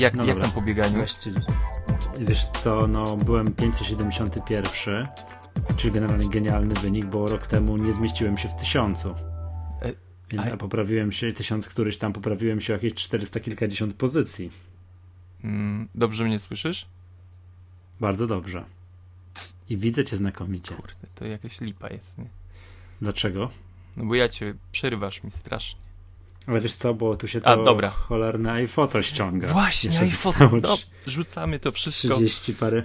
jak, No jak dobra. tam po bieganiu? Właściwie, wiesz co, no byłem 571, czyli generalnie genialny wynik, bo rok temu nie zmieściłem się w tysiącu. E, Więc a- poprawiłem się, tysiąc któryś tam, poprawiłem się o jakieś 400 kilkadziesiąt pozycji. Mm, dobrze mnie słyszysz? Bardzo dobrze. I widzę cię znakomicie. Kurde, to jakaś lipa jest, nie? Dlaczego? No bo ja cię przerywasz mi strasznie. Ale wiesz co, bo tu się A, to dobra. cholerne iPhoto ściąga. Właśnie, zostało No, rzucamy to wszystko. 30 parę.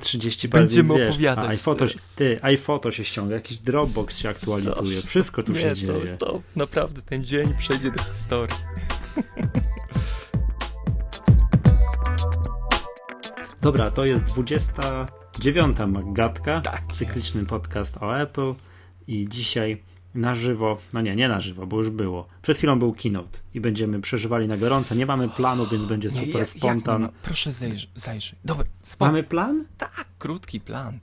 30 parę, Będziemy więc wiesz, opowiadać A iPhoto, ty, iPhoto się ściąga, jakiś Dropbox się aktualizuje, Co? wszystko tu się Nie, dzieje. to, to naprawdę ten dzień przejdzie do historii. Dobra, to jest 29. Magatka, Tak cykliczny podcast o Apple i dzisiaj na żywo, no nie, nie na żywo, bo już było. Przed chwilą był keynote i będziemy przeżywali na gorąco. Nie mamy planu, więc będzie Nie, super jak- spontan. Jak, nie ma? Proszę zajrzyj. zajrzyj. Dobra, spoko. Mamy plan? tak, krótki plan.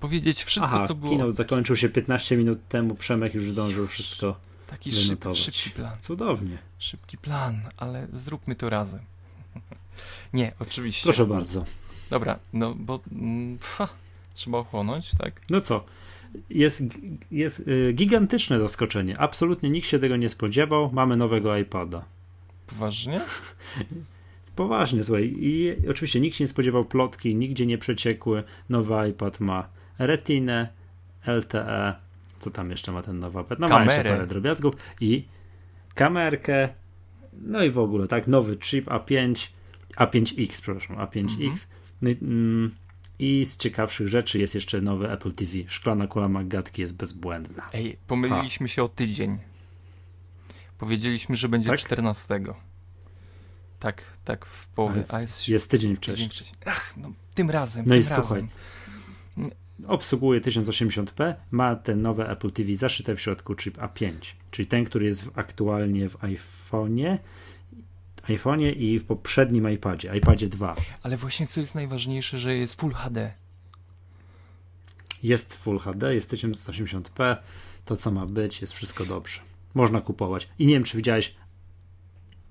Powiedzieć wszystko, Aha, co było. keynote zakończył się 15 minut temu. Przemek już zdążył wszystko Taki szyb, szybki plan. Cudownie. Szybki plan, ale zróbmy to razem. Nie, oczywiście. Proszę bardzo. Dobra, no bo mm, pfa, trzeba ochłonąć, tak? No co? Jest, jest y, gigantyczne zaskoczenie. Absolutnie nikt się tego nie spodziewał. Mamy nowego iPada. Poważnie? Poważnie, słuchaj. I oczywiście nikt się nie spodziewał plotki, nigdzie nie przeciekły. Nowy iPad ma retinę, LTE. Co tam jeszcze ma ten nowy iPad? No ma jeszcze parę drobiazgów. I kamerkę. No i w ogóle, tak? Nowy chip A5, A5X, przepraszam, A5X. Mhm. No i, mm, I z ciekawszych rzeczy jest jeszcze nowy Apple TV. Szklana kula Maggatki jest bezbłędna. Ej, pomyliliśmy się o tydzień. Powiedzieliśmy, że będzie Tak? 14. Tak, tak w połowie. jest, jest, jest tydzień tydzień wcześniej. wcześniej. Ach, no tym razem, No tym i razem. słuchaj, obsługuje 1080p, ma ten nowe Apple TV zaszyte w środku chip A5, czyli ten, który jest w, aktualnie w iPhone'ie, iPhone'ie i w poprzednim iPadzie, iPadzie 2. Ale właśnie co jest najważniejsze, że jest Full HD. Jest Full HD, jest 1080p, to co ma być, jest wszystko dobrze. Można kupować. I nie wiem, czy widziałeś,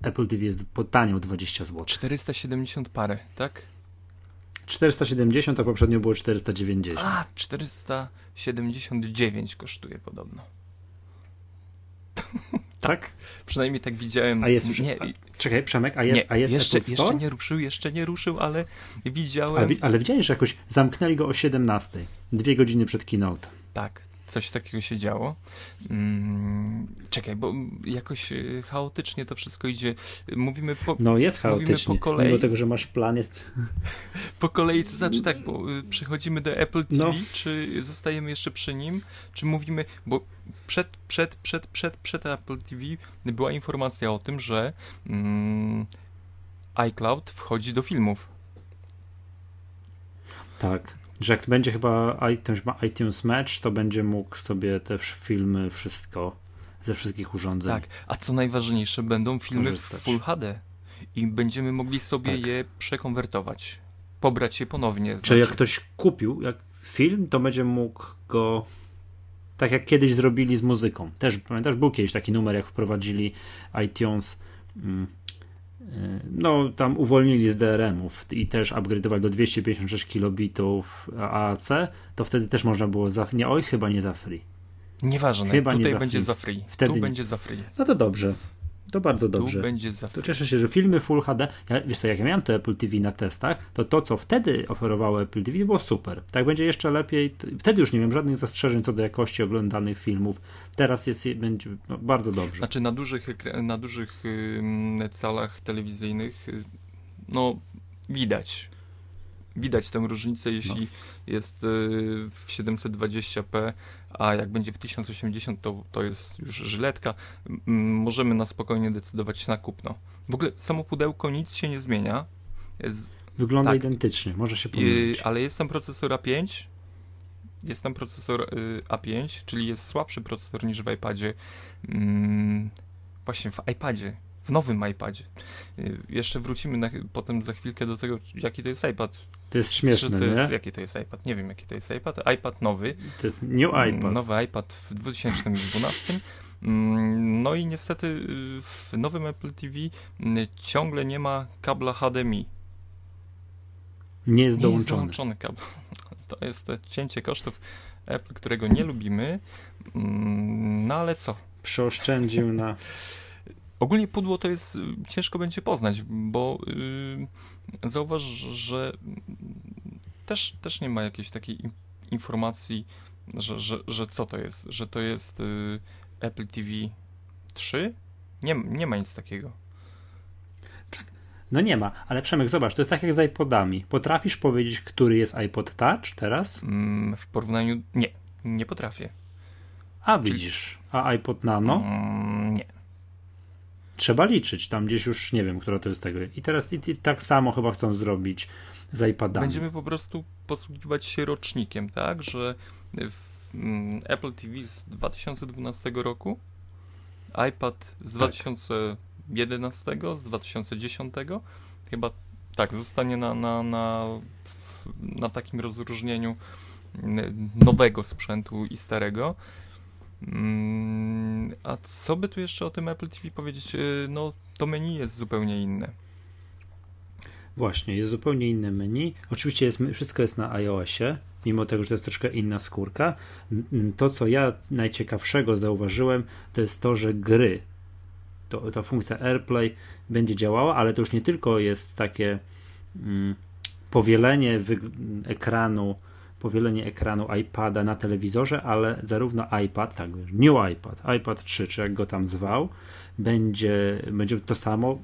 Apple TV jest po tanio 20 zł. 470 parę, tak? 470, a poprzednio było 490. A, 479 kosztuje podobno. tak? Przynajmniej tak widziałem. A jest już. Nie, a, czekaj, Przemek, a jest, nie a jest jeszcze, jeszcze nie ruszył, jeszcze nie ruszył, ale widziałem. Ale, ale widziałeś, że jakoś zamknęli go o 17, dwie godziny przed keynote. Tak, coś takiego się działo. Mm, czekaj, bo jakoś e, chaotycznie to wszystko idzie. Mówimy po, No jest chaotycznie, po kolei. mimo tego, że masz plan, jest... po kolei, to znaczy tak, bo y, przechodzimy do Apple TV, No. czy zostajemy jeszcze przy nim, czy mówimy, bo przed, przed, przed, przed, przed Apple TV była informacja o tym, że mm, iCloud wchodzi do filmów. Tak, że jak będzie chyba iTunes, iTunes Match, to będzie mógł sobie te filmy, wszystko, ze wszystkich urządzeń. Tak, a co najważniejsze, będą filmy w Korzystać. Full HD i będziemy mogli sobie Tak. je przekonwertować, pobrać je ponownie. Czy jak znaczy- ktoś kupił jak film, to będzie mógł go tak jak kiedyś zrobili z muzyką. Też pamiętasz, był kiedyś taki numer, jak wprowadzili iTunes. mm, No, tam uwolnili z DRM-ów i też upgrade'owali do 256 kilobitów AAC, to wtedy też można było za. Nie, oj, chyba nie za free. Nieważne, Chyba nie tutaj za będzie free. za free. Wtedy tu nie. będzie za free. No to dobrze. To bardzo dobrze. Tu będzie za To cieszę się, że filmy Full HD, ja, wiesz co, jak ja miałem to Apple TV na testach, to to, co wtedy oferowało Apple TV, było super. Tak będzie jeszcze lepiej. Wtedy już nie miałem żadnych zastrzeżeń co do jakości oglądanych filmów. Teraz jest, będzie no, bardzo dobrze. Znaczy na dużych, na dużych ym, calach telewizyjnych y, no widać. Widać tę różnicę, jeśli jest y, w 720p, a jak będzie w 1080 to, to jest już żyletka. Możemy na spokojnie decydować się na kupno. W ogóle samo pudełko nic się nie zmienia. Jest, Wygląda tak. identycznie, może się pomylić. ale jest tam procesor A5. Jest tam procesor y, A5, czyli jest słabszy procesor niż w iPadzie. Mm, właśnie w iPadzie, w nowym iPadzie. Y, jeszcze wrócimy na, potem za chwilkę do tego, jaki to jest iPad. To jest śmieszne, to jest, nie? jaki to jest iPad? Nie wiem, jaki to jest iPad. iPad nowy. To jest new iPad. Nowy iPad w 2012. Mm, no i niestety y, w nowym Apple TV y, ciągle nie ma kabla HDMI. Nie jest Nie dołączony. jest dołączony kabel. To jest to cięcie kosztów Apple, którego nie lubimy. Mm, No ale co? Przeoszczędził na. Ogólnie pudło to jest, y, ciężko będzie poznać, bo yy, zauważ, że też, też nie ma jakiejś takiej in- informacji, że, że, że co to jest, że to jest y, Apple TV 3? Nie, nie ma nic takiego. No nie ma, ale Przemek, zobacz, to jest tak jak z iPodami. Potrafisz powiedzieć, który jest iPod Touch teraz? Mm, w porównaniu, nie, nie potrafię. A widzisz, a iPod Nano? Mm, nie. Trzeba liczyć, tam gdzieś już nie wiem, która to jest tego. I teraz i, i tak samo chyba chcą zrobić z iPadami. Będziemy po prostu posługiwać się rocznikiem, tak, że w, mm, Apple TV z 2012 roku, iPad z 2011, z 2010, chyba tak, zostanie na, na, na, na takim rozróżnieniu mm, nowego sprzętu i starego. Mm, A co by tu jeszcze o tym Apple TV powiedzieć? Y, No, to menu jest zupełnie inne. Właśnie, jest zupełnie inne menu. Oczywiście jest, wszystko jest na iOSie, mimo tego, że to jest troszkę inna skórka. To, co ja najciekawszego zauważyłem, to jest to, że gry, to, ta funkcja AirPlay będzie działała, ale to już nie tylko jest takie mm, powielenie ekranu, powielenie ekranu iPada na telewizorze, ale zarówno iPad, tak, New iPad, iPad 3, czy jak go tam zwał, będzie, będzie to samo,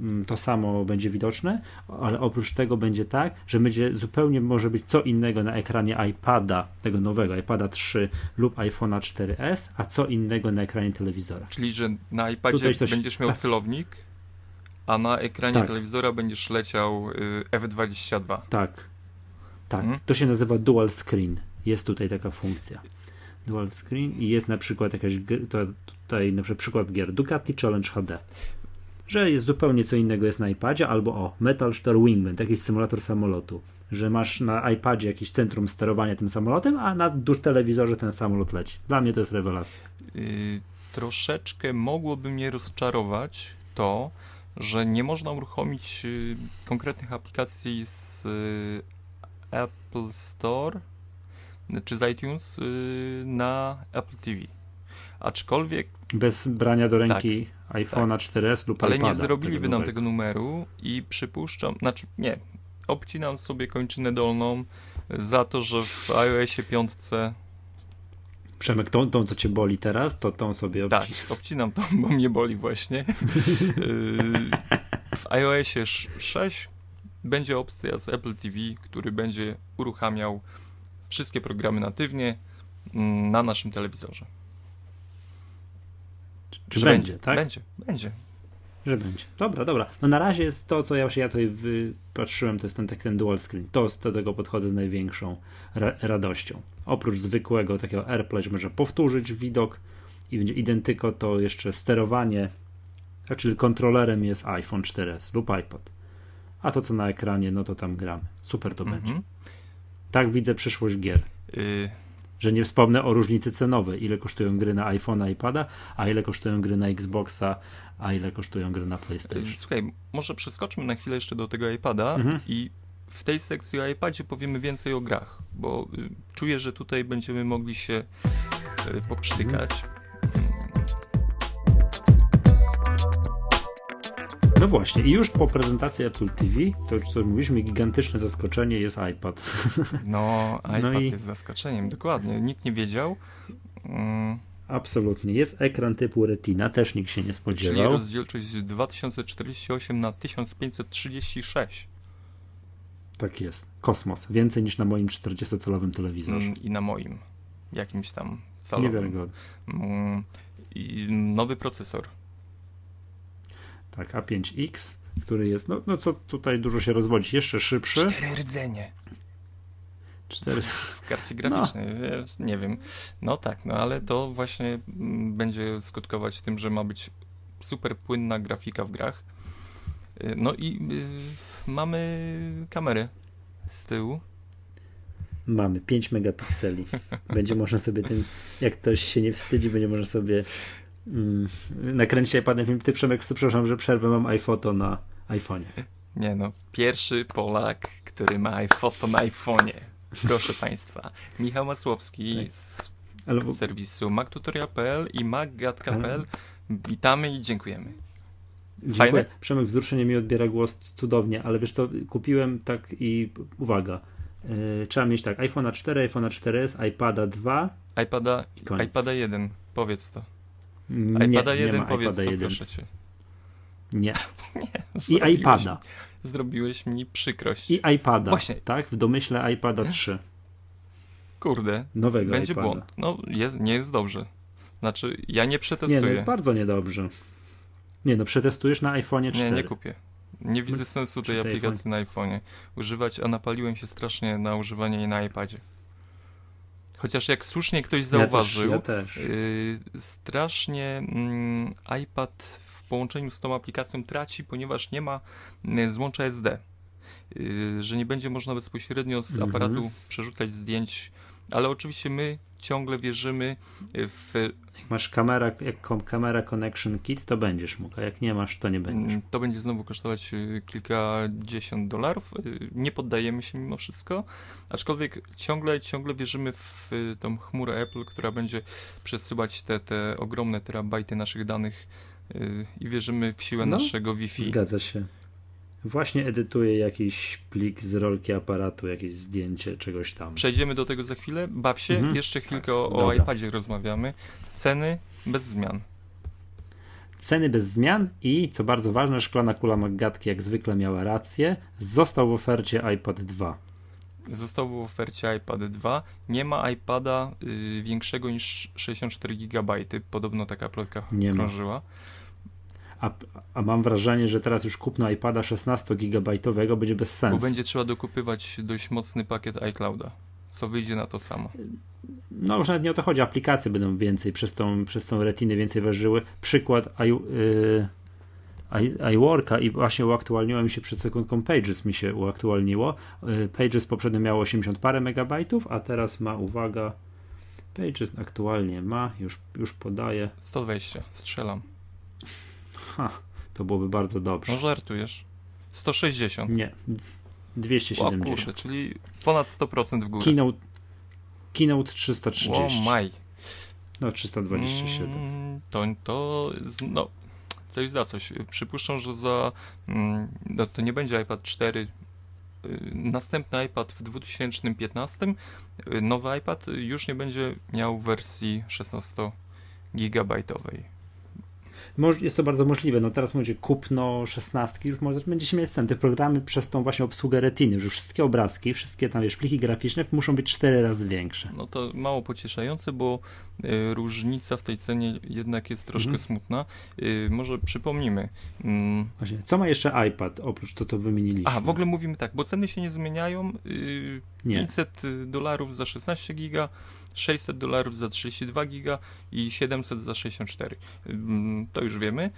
mm, to samo będzie widoczne, ale oprócz tego będzie tak, że będzie zupełnie może być co innego na ekranie iPada, tego nowego iPada 3 lub iPhone'a 4S, a co innego na ekranie telewizora. Czyli, że na iPadzie coś- będziesz miał tak. celownik, a na ekranie Tak. telewizora będziesz leciał y, F22. Tak. Tak. Mhm. To się nazywa dual screen. Jest tutaj taka funkcja. Dual screen i jest na przykład jakaś tutaj na przykład gier Ducati Challenge HD. Że jest zupełnie co innego jest na iPadzie, albo o Metal Star Wingman, jakiś symulator samolotu. Że masz na iPadzie jakieś centrum sterowania tym samolotem, a na telewizorze ten samolot leci. Dla mnie to jest rewelacja. Y, troszeczkę mogłoby mnie rozczarować to, że nie można uruchomić y, konkretnych aplikacji z y, Apple Store y, czy z iTunes y, na Apple TV. Aczkolwiek, Bez brania do ręki iPhone'a 4S lub Tak, ale iPada. nie zrobiliby nam tego numeru i przypuszczam, znaczy nie, obcinam sobie kończynę dolną za to, że w iOSie 5 Przemek, tą, tą co cię boli teraz, to tą sobie Tak, obcinam to, bo mnie boli właśnie. Yy, w iOSie sz- 6 będzie opcja z Apple TV, który będzie uruchamiał wszystkie programy natywnie mm, na naszym telewizorze. Czy Że będzie, tak? Będzie, będzie. Że będzie. Dobra, dobra. No na razie jest to, co ja, ja tutaj wypatrzyłem, to jest ten, ten dual screen. To do tego podchodzę z największą ra radością. Oprócz zwykłego takiego AirPlay, że może powtórzyć widok i będzie identyko, to jeszcze sterowanie, czyli kontrolerem jest iPhone 4S lub iPad. A to, co na ekranie, no to tam gramy. Super to będzie. Mhm. Tak widzę przyszłość gier. Yy, Że nie wspomnę o różnicy cenowej. Ile kosztują gry na iPhone'a, iPada, a ile kosztują gry na Xboxa, a ile kosztują gry na PlayStation. yy, słuchaj, może przeskoczmy na chwilę jeszcze do tego iPada Mhm. i w tej sekcji o iPadzie powiemy więcej o grach, bo y, czuję, że tutaj będziemy mogli się y, poprztykać. No właśnie, i już po prezentacji Apple TV, to już co mówiliśmy, gigantyczne zaskoczenie jest iPad. No, iPad No i- jest zaskoczeniem, dokładnie. Nikt nie wiedział. Mm, Absolutnie. Jest ekran typu Retina, też nikt się nie czyli spodziewał. rozdzielczość 2048 na 1536 Tak jest. Kosmos. Więcej niż na moim 40-calowym telewizorze. mm, i na moim jakimś tam calowym. Niewiarygodne. Mm, nowy procesor. Tak, A5X, który jest, no, no co tutaj dużo się rozwodzi, jeszcze szybszy. Cztery rdzenie Cztery. w karcie graficznej. Ja Nie wiem. No tak, no ale to właśnie mm, będzie skutkować tym, że ma być super płynna grafika w grach. Y, No i y, mamy kamery z tyłu. Mamy 5 megapikseli. Będzie można sobie tym, jak ktoś się nie wstydzi, będzie można sobie mm, nakręcić iPadem film. Ty Przemek, przepraszam, że przerwę, mam iPhoto na iPhone'ie. Nie no, pierwszy Polak, który ma iPhoto na iPhone'ie. Proszę Państwa. Michał Masłowski Tak. z Ale serwisu mactutorial.pl i macgatka.pl. Witamy i dziękujemy. Dziękuję. Fajne? Przemek wzruszenie mi odbiera głos cudownie, ale wiesz co, kupiłem tak i uwaga. Yy, trzeba mieć tak, iPhone'a 4, iPhone'a 4S, iPada 2. iPada, iPada 1, powiedz to. Nie, iPada nie 1, ma powiedz iPada to, 1. proszę cię. Nie. I iPada. Zrobiłeś mi przykrość. I iPada. Właśnie. Tak, w domyśle iPada 3. Kurde, Nowego będzie iPada. błąd. No, jest, nie jest dobrze. Znaczy, ja nie Nie, przetestuję. no jest bardzo niedobrze. Nie, no przetestujesz na iPhone'ie 4. Nie, nie kupię. Nie widzę sensu tej tej aplikacji na iPhone'ie używać, a napaliłem się strasznie na używanie jej na iPadzie. Chociaż jak słusznie ktoś zauważył, Ja też. Ja też. yy, strasznie mm, iPad w połączeniu z tą aplikacją traci, ponieważ nie ma y, złącza SD. Yy, że nie będzie można bezpośrednio z Mhm. aparatu przerzucać zdjęć, ale oczywiście my ciągle wierzymy w Jak masz kamera, jak kamera Connection Kit, to będziesz mógł, a jak nie masz, to nie będziesz. Mm, To będzie znowu kosztować y, kilkadziesiąt dolarów. Y, Nie poddajemy się mimo wszystko, aczkolwiek ciągle, ciągle wierzymy w tą chmurę Apple, która będzie przesyłać te, te ogromne terabajty naszych danych y, i wierzymy w siłę No, naszego Wi-Fi. Zgadza się. Właśnie edytuję jakiś plik z rolki aparatu, jakieś zdjęcie czegoś tam. Przejdziemy do tego za chwilę. Baw się, Mhm. jeszcze chwilkę o, o Dobra. iPadzie rozmawiamy. Ceny bez zmian. Ceny bez zmian i, co bardzo ważne, szklana kula Maggatki jak zwykle miała rację. Został w ofercie iPad 2. Został w ofercie iPad 2. Nie ma iPada y, większego niż 64 GB. Podobno taka plotka Nie ma. A, a mam wrażenie, że teraz już kupno iPada 16-gigabajtowego będzie bez Bo sensu. będzie trzeba dokupywać dość mocny pakiet iClouda, co wyjdzie na to samo. No już nawet nie o to chodzi, aplikacje będą więcej przez tą, przez tą retinę więcej ważyły. Przykład i, y, i, iWorka i właśnie uaktualniło mi się przed sekundką Pages mi się uaktualniło. Y, Pages poprzednio miało 80 parę megabajtów, a teraz ma, uwaga, Pages aktualnie ma, już, już podaje. 120, strzelam. Ha, to byłoby bardzo dobrze. No żartujesz. 160. Nie, O 270. kurde, czyli ponad 100% w górę. Keynote, Keynote O 330. maj. No 327. Mm, To, to no, coś za coś. Przypuszczam, że za mm, no, to nie będzie iPad 4. y, Następny iPad w 2015, y, nowy iPad już nie będzie miał wersji 16 gigabajtowej. Jest to bardzo możliwe. No teraz mówicie kupno 16, już może będzie się mieć sen. Te programy przez tą właśnie obsługę retiny, że wszystkie obrazki, wszystkie tam wiesz, pliki graficzne muszą być cztery razy większe. No to mało pocieszające, bo y, różnica w tej cenie jednak jest troszkę Mhm. smutna. Y, może przypomnimy. Mm, Właśnie, co ma jeszcze iPad oprócz to, to wymieniliśmy? a, w ogóle mówimy tak, bo ceny się nie zmieniają. Y, Nie. 500 dolarów za 16 giga, 600 dolarów za 32 giga i 700 za 64. Ym, To już wiemy.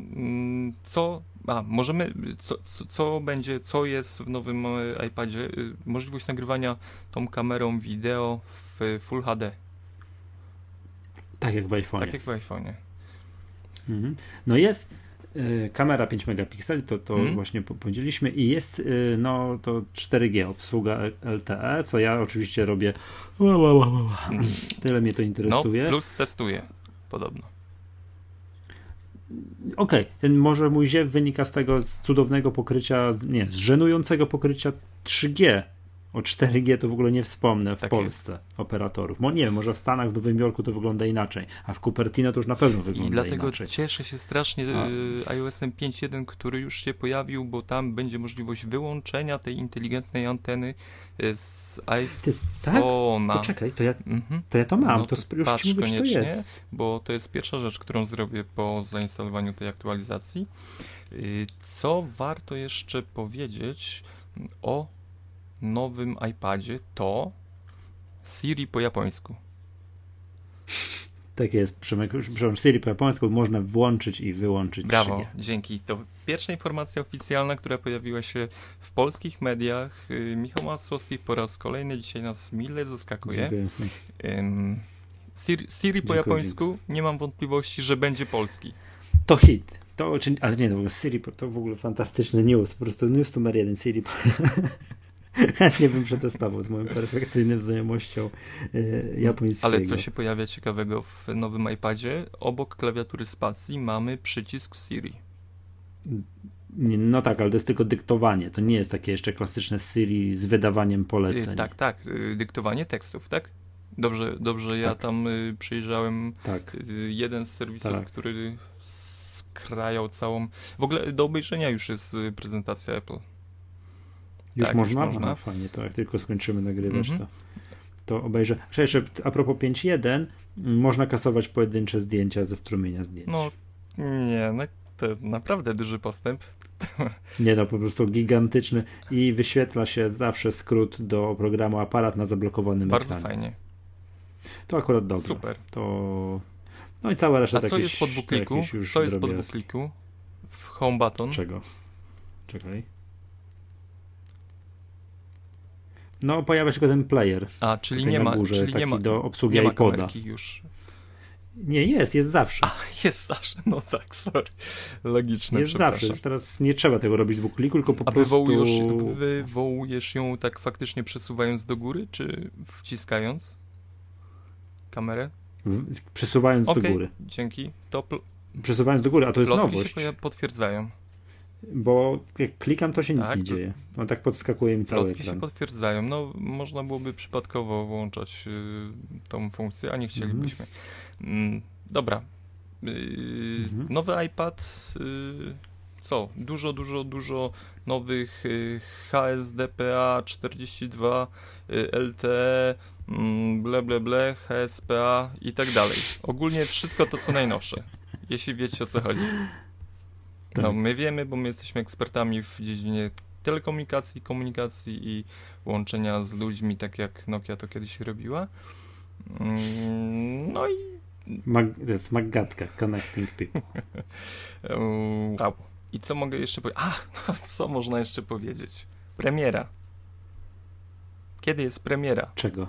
Ym, Co, a możemy, co, co- będzie, co jest w nowym e, iPadzie? Y, Możliwość nagrywania tą kamerą wideo w Full HD, Tak jak w iPhone. tak jak w iPhone'ie. Mhm. No jest kamera 5 megapikseli, to, to Mhm. właśnie po- powiedzieliśmy i jest y, no to 4G, obsługa LTE, co ja oczywiście robię ła. tyle mnie to No, interesuje. plus testuje, podobno. Okej, ten może mój ziew wynika z tego z cudownego pokrycia, nie, z żenującego pokrycia 3G. O 4G to w ogóle nie wspomnę w Tak Polsce operatorów. Mo, nie wiem, może w Stanach, w Nowym Jorku to wygląda inaczej, a w Cupertino to już na pewno I wygląda dlatego inaczej. cieszę się strasznie A. y, iOS-em 5.1, który już się pojawił, bo tam będzie możliwość wyłączenia tej inteligentnej anteny y, z Ty, tak? iPhone'a. Poczekaj, to ja, Mhm. to ja to mam, No to to już patrz mówię, czy to koniecznie. jest. bo to jest pierwsza rzecz, którą zrobię po zainstalowaniu tej aktualizacji. Y, Co warto jeszcze powiedzieć o nowym iPadzie, to Siri po japońsku. Tak jest, Przemek, przepraszam, Siri po japońsku można włączyć i wyłączyć Brawo, 3G. dzięki. To pierwsza informacja oficjalna, która pojawiła się w polskich mediach. Y, Michał Masłowski po raz kolejny dzisiaj nas mile zaskakuje. Dziękuję. Siri, Siri po Dziękuję, japońsku nie mam wątpliwości, że będzie polski. To hit. To, ale nie, no w ogóle Siri to w ogóle fantastyczny news. Po prostu news numer jeden. Siri. nie bym przetestował z moją perfekcyjną znajomością e, japońskiego. Ale co się pojawia ciekawego w nowym iPadzie? Obok klawiatury spacji mamy przycisk Siri. No tak, ale to jest tylko dyktowanie. To nie jest takie jeszcze klasyczne Siri z wydawaniem poleceń. Y, tak, tak. Y, dyktowanie tekstów, tak? Dobrze, dobrze ja Tak. tam przyjrzałem Tak. jeden z serwisów, Tak. który skrajał całą... W ogóle do obejrzenia już jest prezentacja Apple. Już Tak, można? już można. Aha, fajnie, to jak tylko skończymy nagrywać, Mhm. to, to obejrzę. Jeszcze, a propos 5.1, można kasować pojedyncze zdjęcia ze strumienia zdjęć. No, nie, no to naprawdę duży postęp. Nie no, po prostu gigantyczny i wyświetla się zawsze skrót do programu aparat na zablokowanym Bardzo ekranie. fajnie. To akurat dobrze. Super. To... No i cała reszta A co jakieś, jest po dwukliku? Co jest po dwukliku? W Home Button? Czego? Czekaj. No, pojawia się tylko ten player. A, czyli nie ma, górze, czyli nie taki ma, do obsługi nie iPoda. już. Nie, jest, jest zawsze. A, jest zawsze, no tak, sorry. Logiczne, jest zawsze. teraz nie trzeba tego robić dwukliku, tylko po A prostu... wywołujesz, wywołujesz ją tak faktycznie przesuwając do góry, czy wciskając kamerę? w- Przesuwając Okej, do góry. dzięki. To pl- Przesuwając do góry, a to jest plotki nowość. się potwierdzają. Bo jak klikam, to się nic Tak, nie dzieje. On tak podskakuje mi cały Plotki się ekran. potwierdzają. No, można byłoby przypadkowo włączać y, tą funkcję, a nie chcielibyśmy. Mm, dobra. Y, Mhm. Nowy iPad. Y, co? Dużo, dużo, dużo nowych HSDPA 42, y, LTE, ble, ble, ble, HSPA i tak dalej. Ogólnie wszystko to, co najnowsze. Jeśli wiecie o co chodzi. No, Tak. my wiemy, bo my jesteśmy ekspertami w dziedzinie telekomunikacji, komunikacji i łączenia z ludźmi, tak jak Nokia to kiedyś robiła. Mm, No i Mag, jest Maggatka, Connecting People. wow. I co mogę jeszcze powiedzieć? A, no, co można jeszcze powiedzieć? Premiera. Kiedy jest premiera? Czego?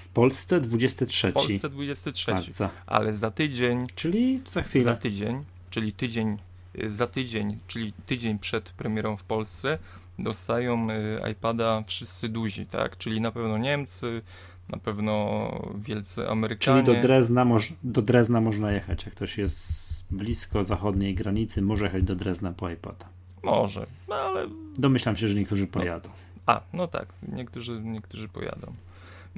W Polsce 23 W Polsce 23, marca. ale za tydzień, Czyli za za chwilę. tydzień, czyli tydzień, y, za tydzień, czyli tydzień przed premierą w Polsce dostają y, iPada wszyscy duzi, tak? Czyli na pewno Niemcy, na pewno wielcy Amerykanie. Czyli do Drezna, moż, do Drezna można jechać. Jak ktoś jest blisko zachodniej granicy, może jechać do Drezna po iPada. Może, no ale Domyślam się, że niektórzy pojadą. A, no tak, niektórzy, niektórzy pojadą.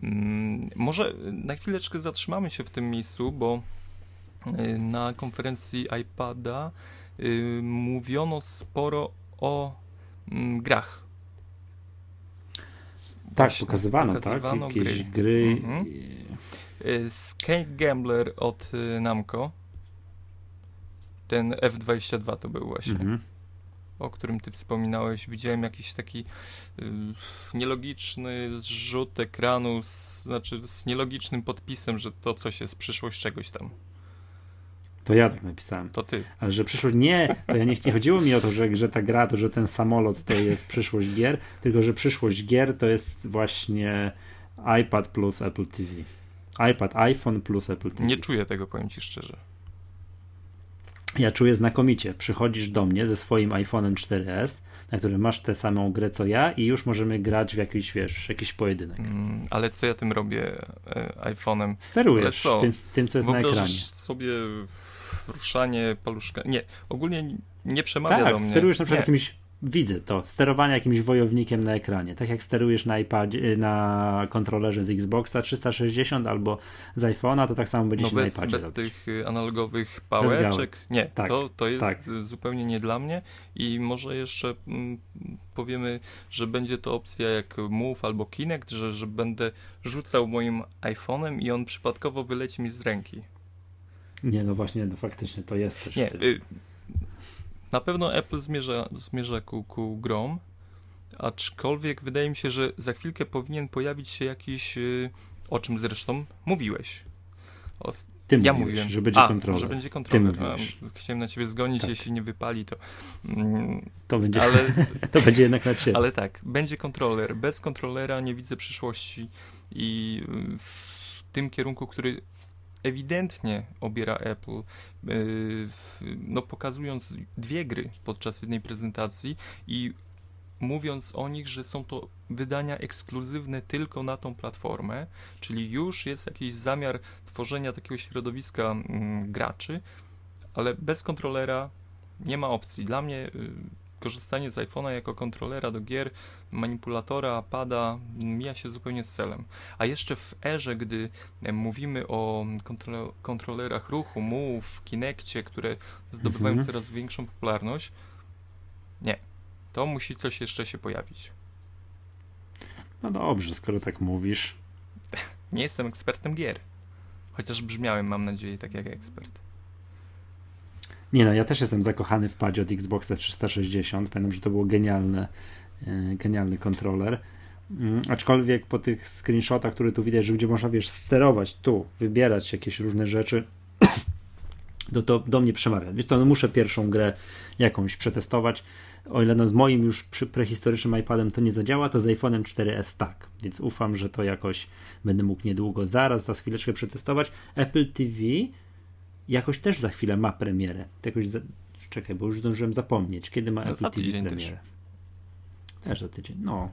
Mm, może na chwileczkę zatrzymamy się w tym miejscu, bo na konferencji iPada y, mówiono sporo o mm, grach. Tak, Właśnie, pokazywano, pokazywano tak? Jakieś gry. gry. Mhm. Y, Skate Gambler od y, Namco. Ten F22 to był właśnie Mhm. o którym ty wspominałeś, widziałem jakiś taki y, nielogiczny zrzut ekranu, z, znaczy z nielogicznym podpisem, że to coś jest przyszłość czegoś tam. To ja tak napisałem. To ty. Ale że przyszłość. Nie, to ja nie, nie chodziło mi o to, że, że ta gra, to że ten samolot to jest przyszłość gier, tylko że przyszłość gier to jest właśnie iPad plus Apple TV. iPad, iPhone plus Apple TV. Nie czuję tego, powiem ci szczerze. Ja czuję znakomicie. Przychodzisz do mnie ze swoim iPhone'em 4S, na którym masz tę samą grę co ja i już możemy grać w jakiś, wiesz, jakiś pojedynek. Mm, ale co ja tym robię e, iPhone'em? Sterujesz tym, tym, co jest na ekranie. Sobie ruszanie paluszka? Nie, ogólnie nie przemawia do Tak, mnie. sterujesz na przykład nie. jakimś, widzę to, sterowanie jakimś wojownikiem na ekranie. Tak jak sterujesz na iPadzie, na kontrolerze z Xboxa 360 albo z iPhone'a, to tak samo będziesz No na bez, iPadzie bez robić. tych y, analogowych pałeczek. Nie, Tak, to, to jest tak. y, zupełnie nie dla mnie i może jeszcze mm, powiemy, że będzie to opcja jak Move albo Kinect, że, że będę rzucał moim iPhone'em i on przypadkowo wyleci mi z ręki. Nie, no właśnie, no faktycznie to jest też Nie, y, na pewno Apple zmierza, zmierza ku, ku grom, aczkolwiek wydaje mi się, że za chwilkę powinien pojawić się jakiś, y, o czym zresztą mówiłeś. O, Ty ja mówiłeś, mówiłem, że będzie A, kontroler. że będzie kontroler. Ty mówiłeś. A, Chciałem na ciebie zgonić, Tak. jeśli nie wypali, to. Mm, To będzie, ale, to będzie jednak na ciebie. ale tak, będzie kontroler. Bez kontrolera nie widzę przyszłości i y, w tym kierunku, który ewidentnie obiera Apple, no pokazując dwie gry podczas jednej prezentacji i mówiąc o nich, że są to wydania ekskluzywne tylko na tą platformę, czyli już jest jakiś zamiar tworzenia takiego środowiska mm, graczy, ale bez kontrolera nie ma opcji. Dla mnie y, korzystanie z iPhone'a jako kontrolera do gier, manipulatora, pada mija się zupełnie z celem. A jeszcze w erze, gdy mówimy o kontrolerach ruchu, Move, Kinectie, które zdobywają mhm. coraz większą popularność, nie. To musi coś jeszcze się pojawić. No dobrze, skoro tak mówisz. Nie jestem ekspertem gier. Chociaż brzmiałem, mam nadzieję, tak jak ekspert. Nie no, ja też jestem zakochany w padzie od Xboxa 360. Pamiętam, że to było genialne, e, genialny kontroler. Mm, aczkolwiek po tych screenshotach, które tu widać, że gdzie można, wiesz, sterować tu, wybierać jakieś różne rzeczy, to, to do mnie przemawia. Wiesz to no muszę pierwszą grę jakąś przetestować. O ile no z moim już prehistorycznym iPadem to nie zadziała, to z iPhone'em 4S tak. Więc ufam, że to jakoś będę mógł niedługo, zaraz, za chwileczkę przetestować. Apple TV jakoś też za chwilę ma premierę. Jakoś za... Czekaj, bo już zdążyłem zapomnieć, kiedy ma Apple TV premierę. Też. też za tydzień. No,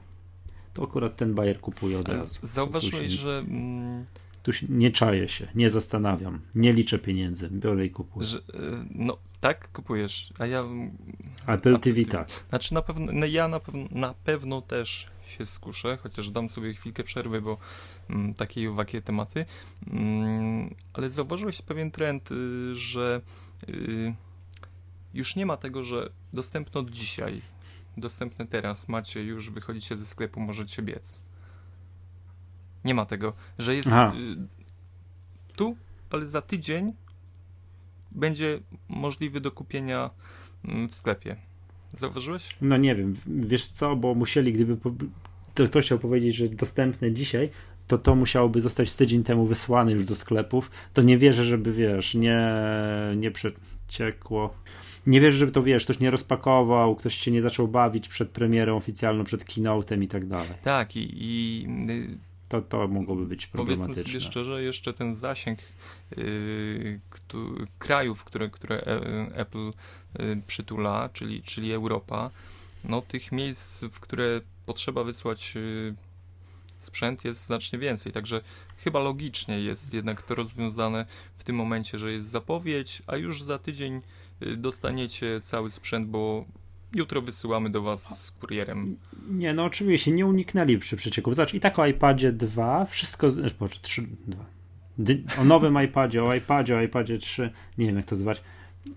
to akurat ten Bayer kupuje od razu. Zauważyłeś, że... Mm, tu nie czaję się, nie zastanawiam, nie liczę pieniędzy, biorę i kupuję. Że, e, no tak, kupujesz, a ja... Apple TV tak. Znaczy na pewno, no ja na pewno, na pewno też się skuszę, chociaż dam sobie chwilkę przerwy, bo mm, takie i owakie tematy. Mm, ale zauważyłeś pewien trend, y, że y, już nie ma tego, że dostępne od dzisiaj, dostępne teraz, macie już, wychodzicie ze sklepu, możecie biec. Nie ma tego, że jest y, tu, ale za tydzień będzie możliwy do kupienia mm, w sklepie. Zauważyłeś? No nie wiem, wiesz co, bo musieli, gdyby to ktoś chciał powiedzieć, że dostępne dzisiaj, to to musiałoby zostać tydzień temu wysłane już do sklepów. To nie wierzę, żeby wiesz, nie, nie przeciekło. Nie wierzę, żeby to wiesz, ktoś nie rozpakował, ktoś się nie zaczął bawić przed premierą oficjalną, przed keynote'em i tak dalej. Tak, i, i to, to mogłoby być problematyczne. Powiedzmy sobie szczerze, jeszcze ten zasięg yy, krajów, które, które e, Apple yy, przytula, czyli, czyli Europa, no tych miejsc, w które potrzeba wysłać yy, sprzęt jest znacznie więcej, także chyba logicznie jest jednak to rozwiązane w tym momencie, że jest zapowiedź, a już za tydzień y, dostaniecie cały sprzęt, bo jutro wysyłamy do Was z kurierem. Nie, no oczywiście, nie uniknęli przy przecieku. Zobacz, i tak o iPadzie 2, wszystko, znaczy, może 3, 2. O nowym iPadzie, o iPadzie, o iPadzie 3, nie wiem jak to zwać.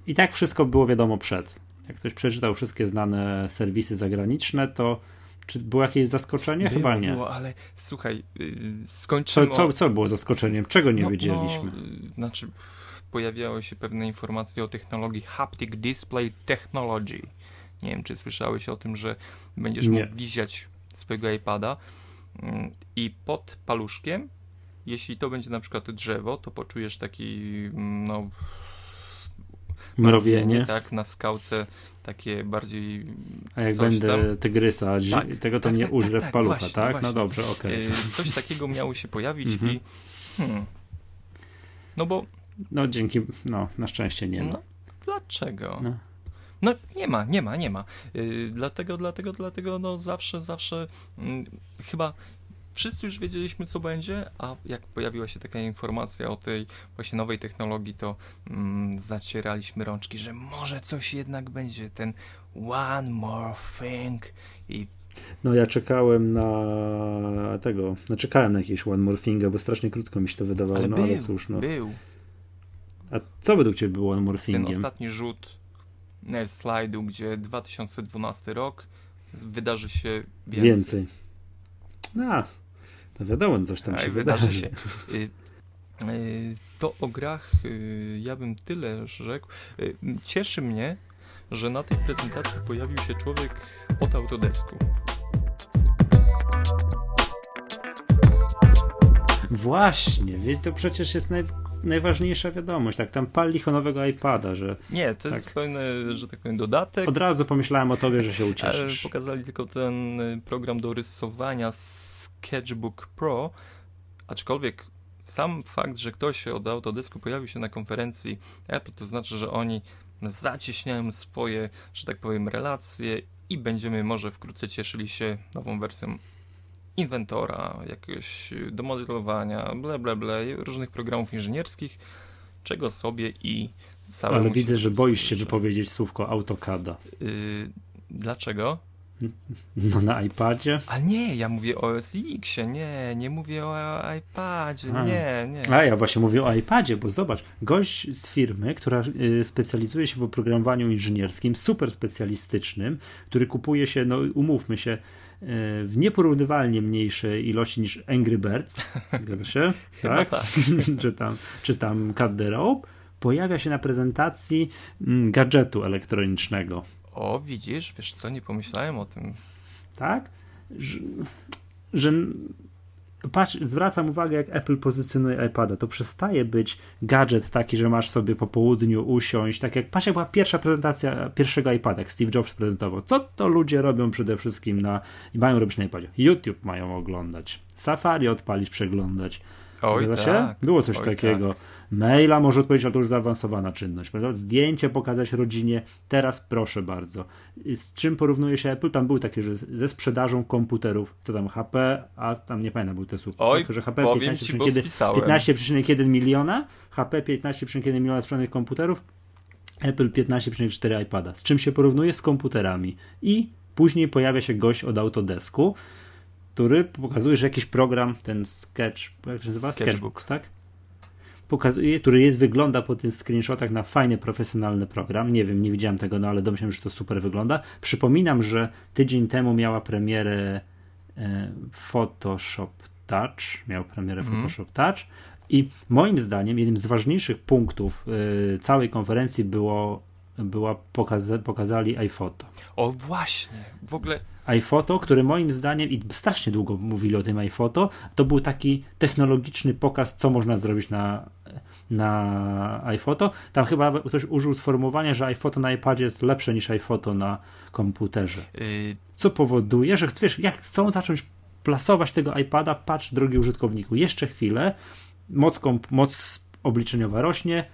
I tak wszystko było wiadomo przed. Jak ktoś przeczytał wszystkie znane serwisy zagraniczne, to czy było jakieś zaskoczenie? Było, Chyba nie. Było, ale słuchaj, yy, skończymy... Co, co, co było zaskoczeniem? Czego nie no, wiedzieliśmy? No, znaczy, pojawiały się pewne informacje o technologii Haptic Display Technology nie wiem, czy słyszałeś o tym, że będziesz nie. mógł bliziać swojego iPada mm, i pod paluszkiem, jeśli to będzie na przykład drzewo, to poczujesz taki, mm, no, mrowienie. Tak, na skałce takie bardziej. A jak będę tam. tygrysa, tak, tego to tak, nie tak, użrę tak, w palucha, właśnie, tak? No dobrze, okej. Okay. Coś takiego miało się pojawić i. Mhm. Hmm, no bo. No dzięki, no na szczęście nie ma. No, dlaczego? No. No nie ma, nie ma, nie ma. Yy, dlatego, dlatego, dlatego no zawsze, zawsze yy, chyba wszyscy już wiedzieliśmy, co będzie, a jak pojawiła się taka informacja o tej właśnie nowej technologii, to mm, zacieraliśmy rączki, że może coś jednak będzie, ten one more thing i no ja czekałem na tego, no czekałem na jakieś One More Thing, bo strasznie krótko mi się to wydawało, ale no był, ale cóż, no. był. A co według Ciebie było One More Thingiem? Ten ostatni rzut slajdu, gdzie 2012 rok wydarzy się więcej. Więcej. No, to wiadomo, coś tam się wydarzy. wydarzy. Się. Y, y, to o grach y, ja bym tyle rzekł. Cieszy mnie, że na tej prezentacji pojawił się człowiek od Autodesku. Właśnie, to przecież jest naj, najważniejsza wiadomość, tak, tam pal nowego iPada, że... Nie, to tak, jest pewny, że tak powiem, dodatek. Od razu pomyślałem o tobie, że się ucieszysz. Pokazali tylko ten y, program do rysowania Sketchbook Pro, aczkolwiek sam fakt, że ktoś od Autodesku pojawił się na konferencji Apple, to znaczy, że oni zacieśniają swoje, że tak powiem, relacje i będziemy może wkrótce cieszyli się nową wersją inwentora, jakiegoś do modelowania, ble, ble, ble, różnych programów inżynierskich, czego sobie i całe. Ale widzę, że boisz się wypowiedzieć słówko AutoCADa. Yy, dlaczego? No na iPadzie? A nie, ja mówię o SX-ie, nie, nie mówię o iPadzie, A. nie, nie. A ja właśnie mówię o iPadzie, bo zobacz, gość z firmy, która y, specjalizuje się w oprogramowaniu inżynierskim, super specjalistycznym, który kupuje się, no umówmy się, y, w nieporównywalnie mniejszej ilości niż Angry Birds, zgadza się? tak? tak. czy tam, czy tam Cut the Rope, pojawia się na prezentacji mm, gadżetu elektronicznego o, widzisz, wiesz co, nie pomyślałem o tym. Tak? Że, że patrz, zwracam uwagę, jak Apple pozycjonuje iPada. To przestaje być gadżet taki, że masz sobie po południu usiąść. Tak jak patrz, jak była pierwsza prezentacja pierwszego iPada, jak Steve Jobs prezentował. Co to ludzie robią przede wszystkim na i mają robić na iPadzie? YouTube mają oglądać, Safari odpalić, przeglądać. Oj, tak. się? Było coś Oj, takiego. Tak. Maila może odpowiedzieć, ale to już zaawansowana czynność. Prawda? Zdjęcie pokazać rodzinie, teraz proszę bardzo. Z czym porównuje się Apple? Tam był takie, że ze sprzedażą komputerów, to tam HP, a tam nie pamiętam, był te słup. Oj, tak, że HP 15,1 15, miliona, HP 15,1 miliona sprzedanych komputerów, Apple 15,4 iPada. Z czym się porównuje? Z komputerami. I później pojawia się gość od Autodesku, który pokazuje, że jakiś program, ten Sketch, jak się nazywa? Sketchbooks, tak? Pokazuje, który jest, wygląda po tych screenshotach na fajny, profesjonalny program. Nie wiem, nie widziałem tego, no ale domyślam, że to super wygląda. Przypominam, że tydzień temu miała premierę e, Photoshop Touch, miał premierę mm. Photoshop Touch i moim zdaniem jednym z ważniejszych punktów e, całej konferencji było była pokaza pokazali iPhoto. O właśnie, w ogóle iPhoto, który moim zdaniem, i strasznie długo mówili o tym iPhoto, to był taki technologiczny pokaz, co można zrobić na, na iPhoto. Tam chyba ktoś użył sformułowania, że iPhoto na iPadzie jest lepsze niż iPhoto na komputerze. Y, co powoduje, że wiesz, jak chcą zacząć plasować tego iPada, patrz drogi użytkowniku, jeszcze chwilę, moc, moc obliczeniowa rośnie,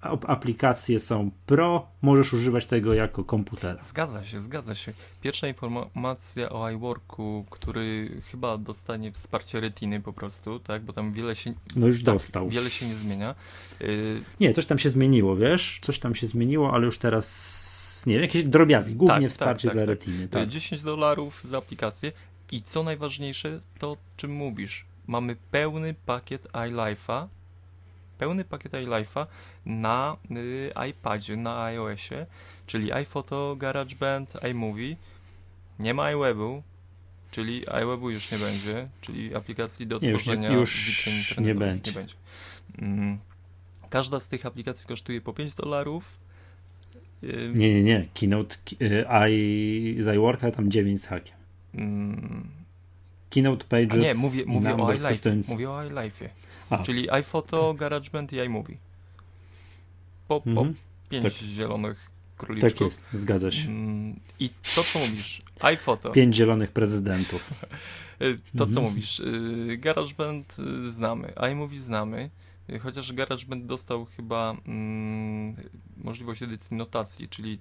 aplikacje są pro, możesz używać tego jako komputer. Zgadza się, zgadza się. Pierwsza informacja o iWorku, który chyba dostanie wsparcie retiny po prostu, tak, bo tam wiele się... No już tak, dostał. Wiele się nie zmienia. Y... Nie, coś tam się zmieniło, wiesz, coś tam się zmieniło, ale już teraz nie wiem, jakieś drobiazgi, głównie tak, wsparcie tak, dla tak. retiny. Tak. 10 dolarów za aplikację i co najważniejsze, to czym mówisz. Mamy pełny pakiet iLife'a, pełny pakiet iLife'a na y, iPadzie, na iOSie, czyli iPhoto, GarageBand, iMovie. Nie ma iWebu, czyli iWebu już nie będzie, czyli aplikacji do nie, tworzenia już, już nie będzie. Nie będzie. Mm. Każda z tych aplikacji kosztuje po 5 dolarów. Y, nie, nie, nie. Keynote y, i z iWorka tam 9 z hakiem. Mm. Keynote Pages. A nie, mówię, mówię o iLife. Mówię o iLife'ie. A. Czyli iPhoto, GarageBand i iMovie. Po, po mhm. pięć tak. zielonych króliczków. Tak jest, zgadza się. Mm, I to, co mówisz, iPhoto. Pięć zielonych prezydentów. to, co mhm. mówisz, y, GarageBand y, znamy, iMovie znamy, y, chociaż GarageBand dostał chyba mm, możliwość edycji notacji, czyli,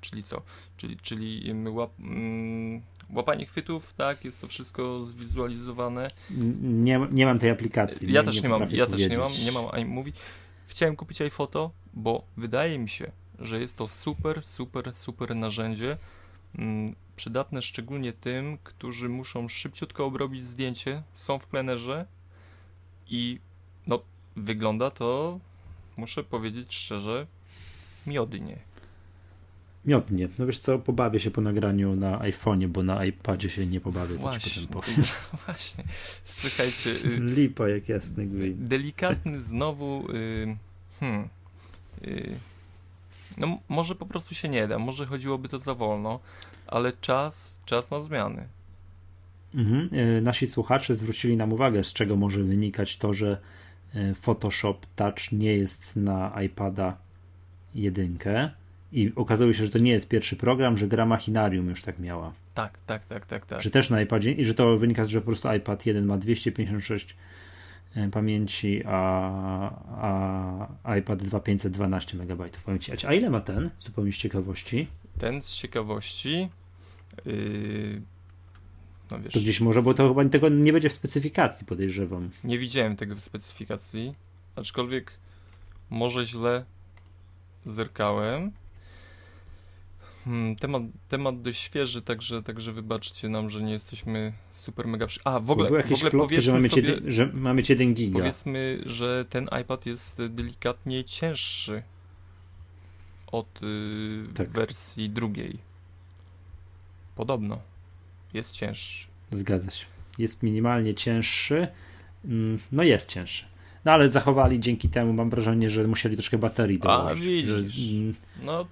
czyli co? Czyli, czyli łap, mm, łapanie chwytów, tak, jest to wszystko zwizualizowane. Nie, nie mam tej aplikacji. Ja nie, też nie, nie mam, ja powiedzieć. też nie mam, nie mam iMovie. Chciałem kupić iPhoto, bo wydaje mi się, że jest to super, super, super narzędzie, mm, przydatne szczególnie tym, którzy muszą szybciutko obrobić zdjęcie, są w plenerze i no, wygląda to, muszę powiedzieć szczerze, miodnie. Miodnie. No wiesz co, pobawię się po nagraniu na iPhone'ie, bo na iPadzie się nie pobawię. Właśnie, właśnie. Słuchajcie. Y, Lipa jak jasny gwint. Delikatny znowu... Y, hmm, y, no może po prostu się nie da, może chodziłoby to za wolno, ale czas, czas na zmiany. Mhm. Nasi słuchacze zwrócili nam uwagę, z czego może wynikać to, że Photoshop Touch nie jest na iPada jedynkę i okazało się, że to nie jest pierwszy program, że gra Machinarium już tak miała. Tak, tak, tak, tak, tak. Że też na iPadzie i że to wynika z, że po prostu iPad 1 ma 256 e, pamięci, a, a iPad 2 512 MB pamięci. A ile ma ten? Zupełnie z ciekawości. Ten z ciekawości. Yy, no wiesz, to gdzieś może, bo to chyba tego nie będzie w specyfikacji, podejrzewam. Nie widziałem tego w specyfikacji, aczkolwiek może źle zerkałem. Hmm, temat, temat dość świeży, także, także wybaczcie nam, że nie jesteśmy super mega przy... A, w ogóle, w ogóle plotki, że mamy, sobie, jeden, że mamy 1 giga. Powiedzmy, że ten iPad jest delikatnie cięższy od y, tak. wersji drugiej. Podobno. Jest cięższy. Zgadza się. Jest minimalnie cięższy. Mm, no jest cięższy. No ale zachowali dzięki temu, mam wrażenie, że musieli troszkę baterii dołożyć. A, widzisz. Że, mm, no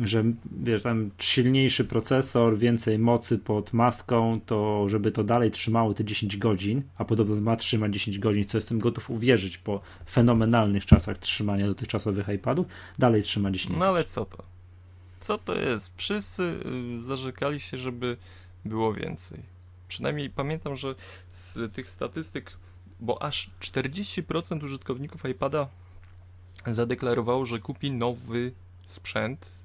że wiesz, tam silniejszy procesor, więcej mocy pod maską, to żeby to dalej trzymało te 10 godzin, a podobno ma trzymać 10 godzin, co jestem gotów uwierzyć po fenomenalnych czasach trzymania dotychczasowych iPadów, dalej trzyma 10 godzin. No ale co to? Co to jest? Wszyscy y, zarzekali się, żeby było więcej. Przynajmniej pamiętam, że z tych statystyk, bo aż 40% użytkowników iPada zadeklarowało, że kupi nowy sprzęt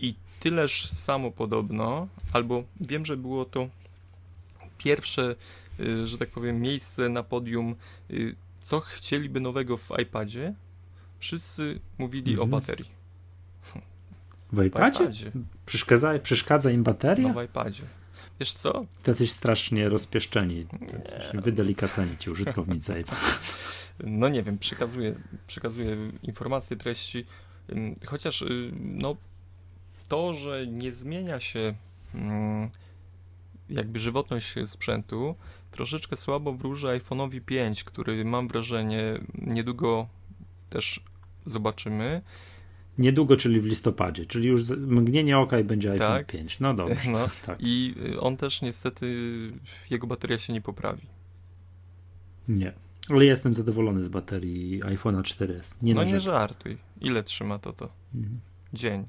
I tyleż samo podobno, albo wiem, że było to pierwsze, y, że tak powiem, miejsce na podium, y, co chcieliby nowego w iPadzie. Wszyscy mówili mhm. o baterii. W iPadzie? W iPadzie. Przeszkadza, przeszkadza im bateria? No w iPadzie. Wiesz co? Tacyś strasznie rozpieszczeni, wydelikaceni ci użytkownicy iPad. No nie wiem, przekazuję, przekazuję informacje, treści Chociaż y, no, to, że nie zmienia się mm, jakby żywotność sprzętu, troszeczkę słabo wróży iPhone'owi 5, który mam wrażenie niedługo też zobaczymy. Niedługo, czyli w listopadzie, czyli już mgnienie oka i będzie iPhone tak. 5. No dobrze. No, tak. I y, on też niestety, jego bateria się nie poprawi. Nie. Ale jestem zadowolony z baterii iPhone'a 4S. Nie no nie żartuj. Ile trzyma to to? Mhm. Dzień.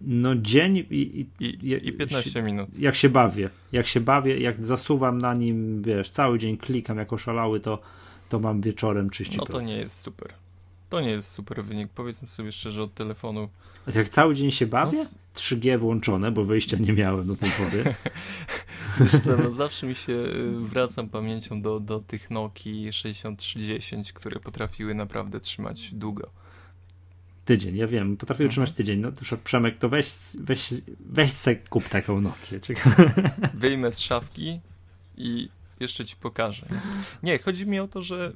No dzień i, i, I, i 15 się, minut. Jak się bawię. Jak się bawię, jak zasuwam na nim, wiesz, cały dzień klikam jako szalały, to, to mam wieczorem 30%. No to nie jest super. To nie jest super wynik. Powiedzmy sobie szczerze od telefonu. A jak cały dzień się bawię? No. 3G włączone, bo wyjścia nie miałem do tej pory. Co, no zawsze mi się y, wracam pamięcią do, do tych Noki 6310, które potrafiły naprawdę trzymać długo. Tydzień, ja wiem, potrafiły mhm. trzymać tydzień. No to Przemek, to weź, weź, weź se kup taką Nokię. Wyjmę z szafki i jeszcze ci pokażę. Nie, chodzi mi o to, że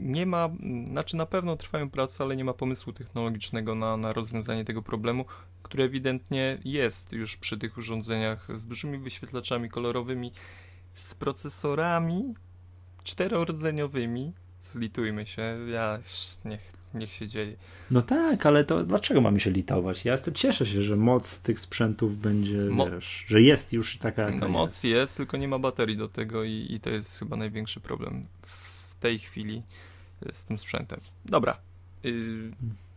nie ma, znaczy na pewno trwają prace, ale nie ma pomysłu technologicznego na, na rozwiązanie tego problemu, który ewidentnie jest już przy tych urządzeniach z dużymi wyświetlaczami kolorowymi, z procesorami czterorodzeniowymi. Zlitujmy się, ja niech niech się dzieje. No tak, ale to dlaczego mamy się litować? Ja cieszę się, że moc tych sprzętów będzie, Mo wiesz, że jest już taka jaka No moc jest. jest, tylko nie ma baterii do tego i, i to jest chyba największy problem w tej chwili z tym sprzętem. Dobra. Yy,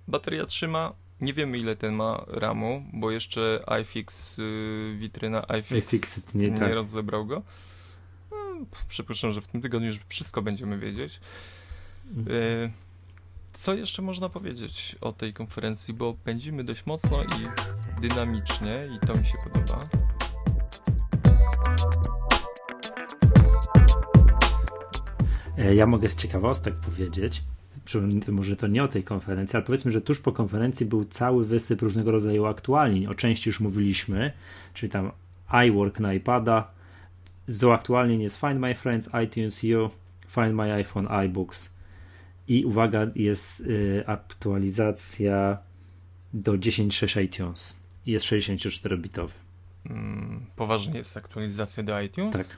bateria trzyma. Nie wiemy ile ten ma RAMu, bo jeszcze iFix, yy, witryna iFix, iFix nie, nie tak. rozebrał go. No, przypuszczam, że w tym tygodniu już wszystko będziemy wiedzieć. Yy, co jeszcze można powiedzieć o tej konferencji, bo pędzimy dość mocno i dynamicznie i to mi się podoba. E, ja mogę z ciekawostek powiedzieć, może to nie o tej konferencji, ale powiedzmy, że tuż po konferencji był cały wysyp różnego rodzaju aktualni. O części już mówiliśmy, czyli tam iWork na iPada, z uaktualnień jest Find My Friends, iTunes U, Find My iPhone, iBooks, i uwaga, jest y, aktualizacja do 10.6 iTunes. Jest 64-bitowy. Mm, poważnie jest aktualizacja do iTunes? Tak.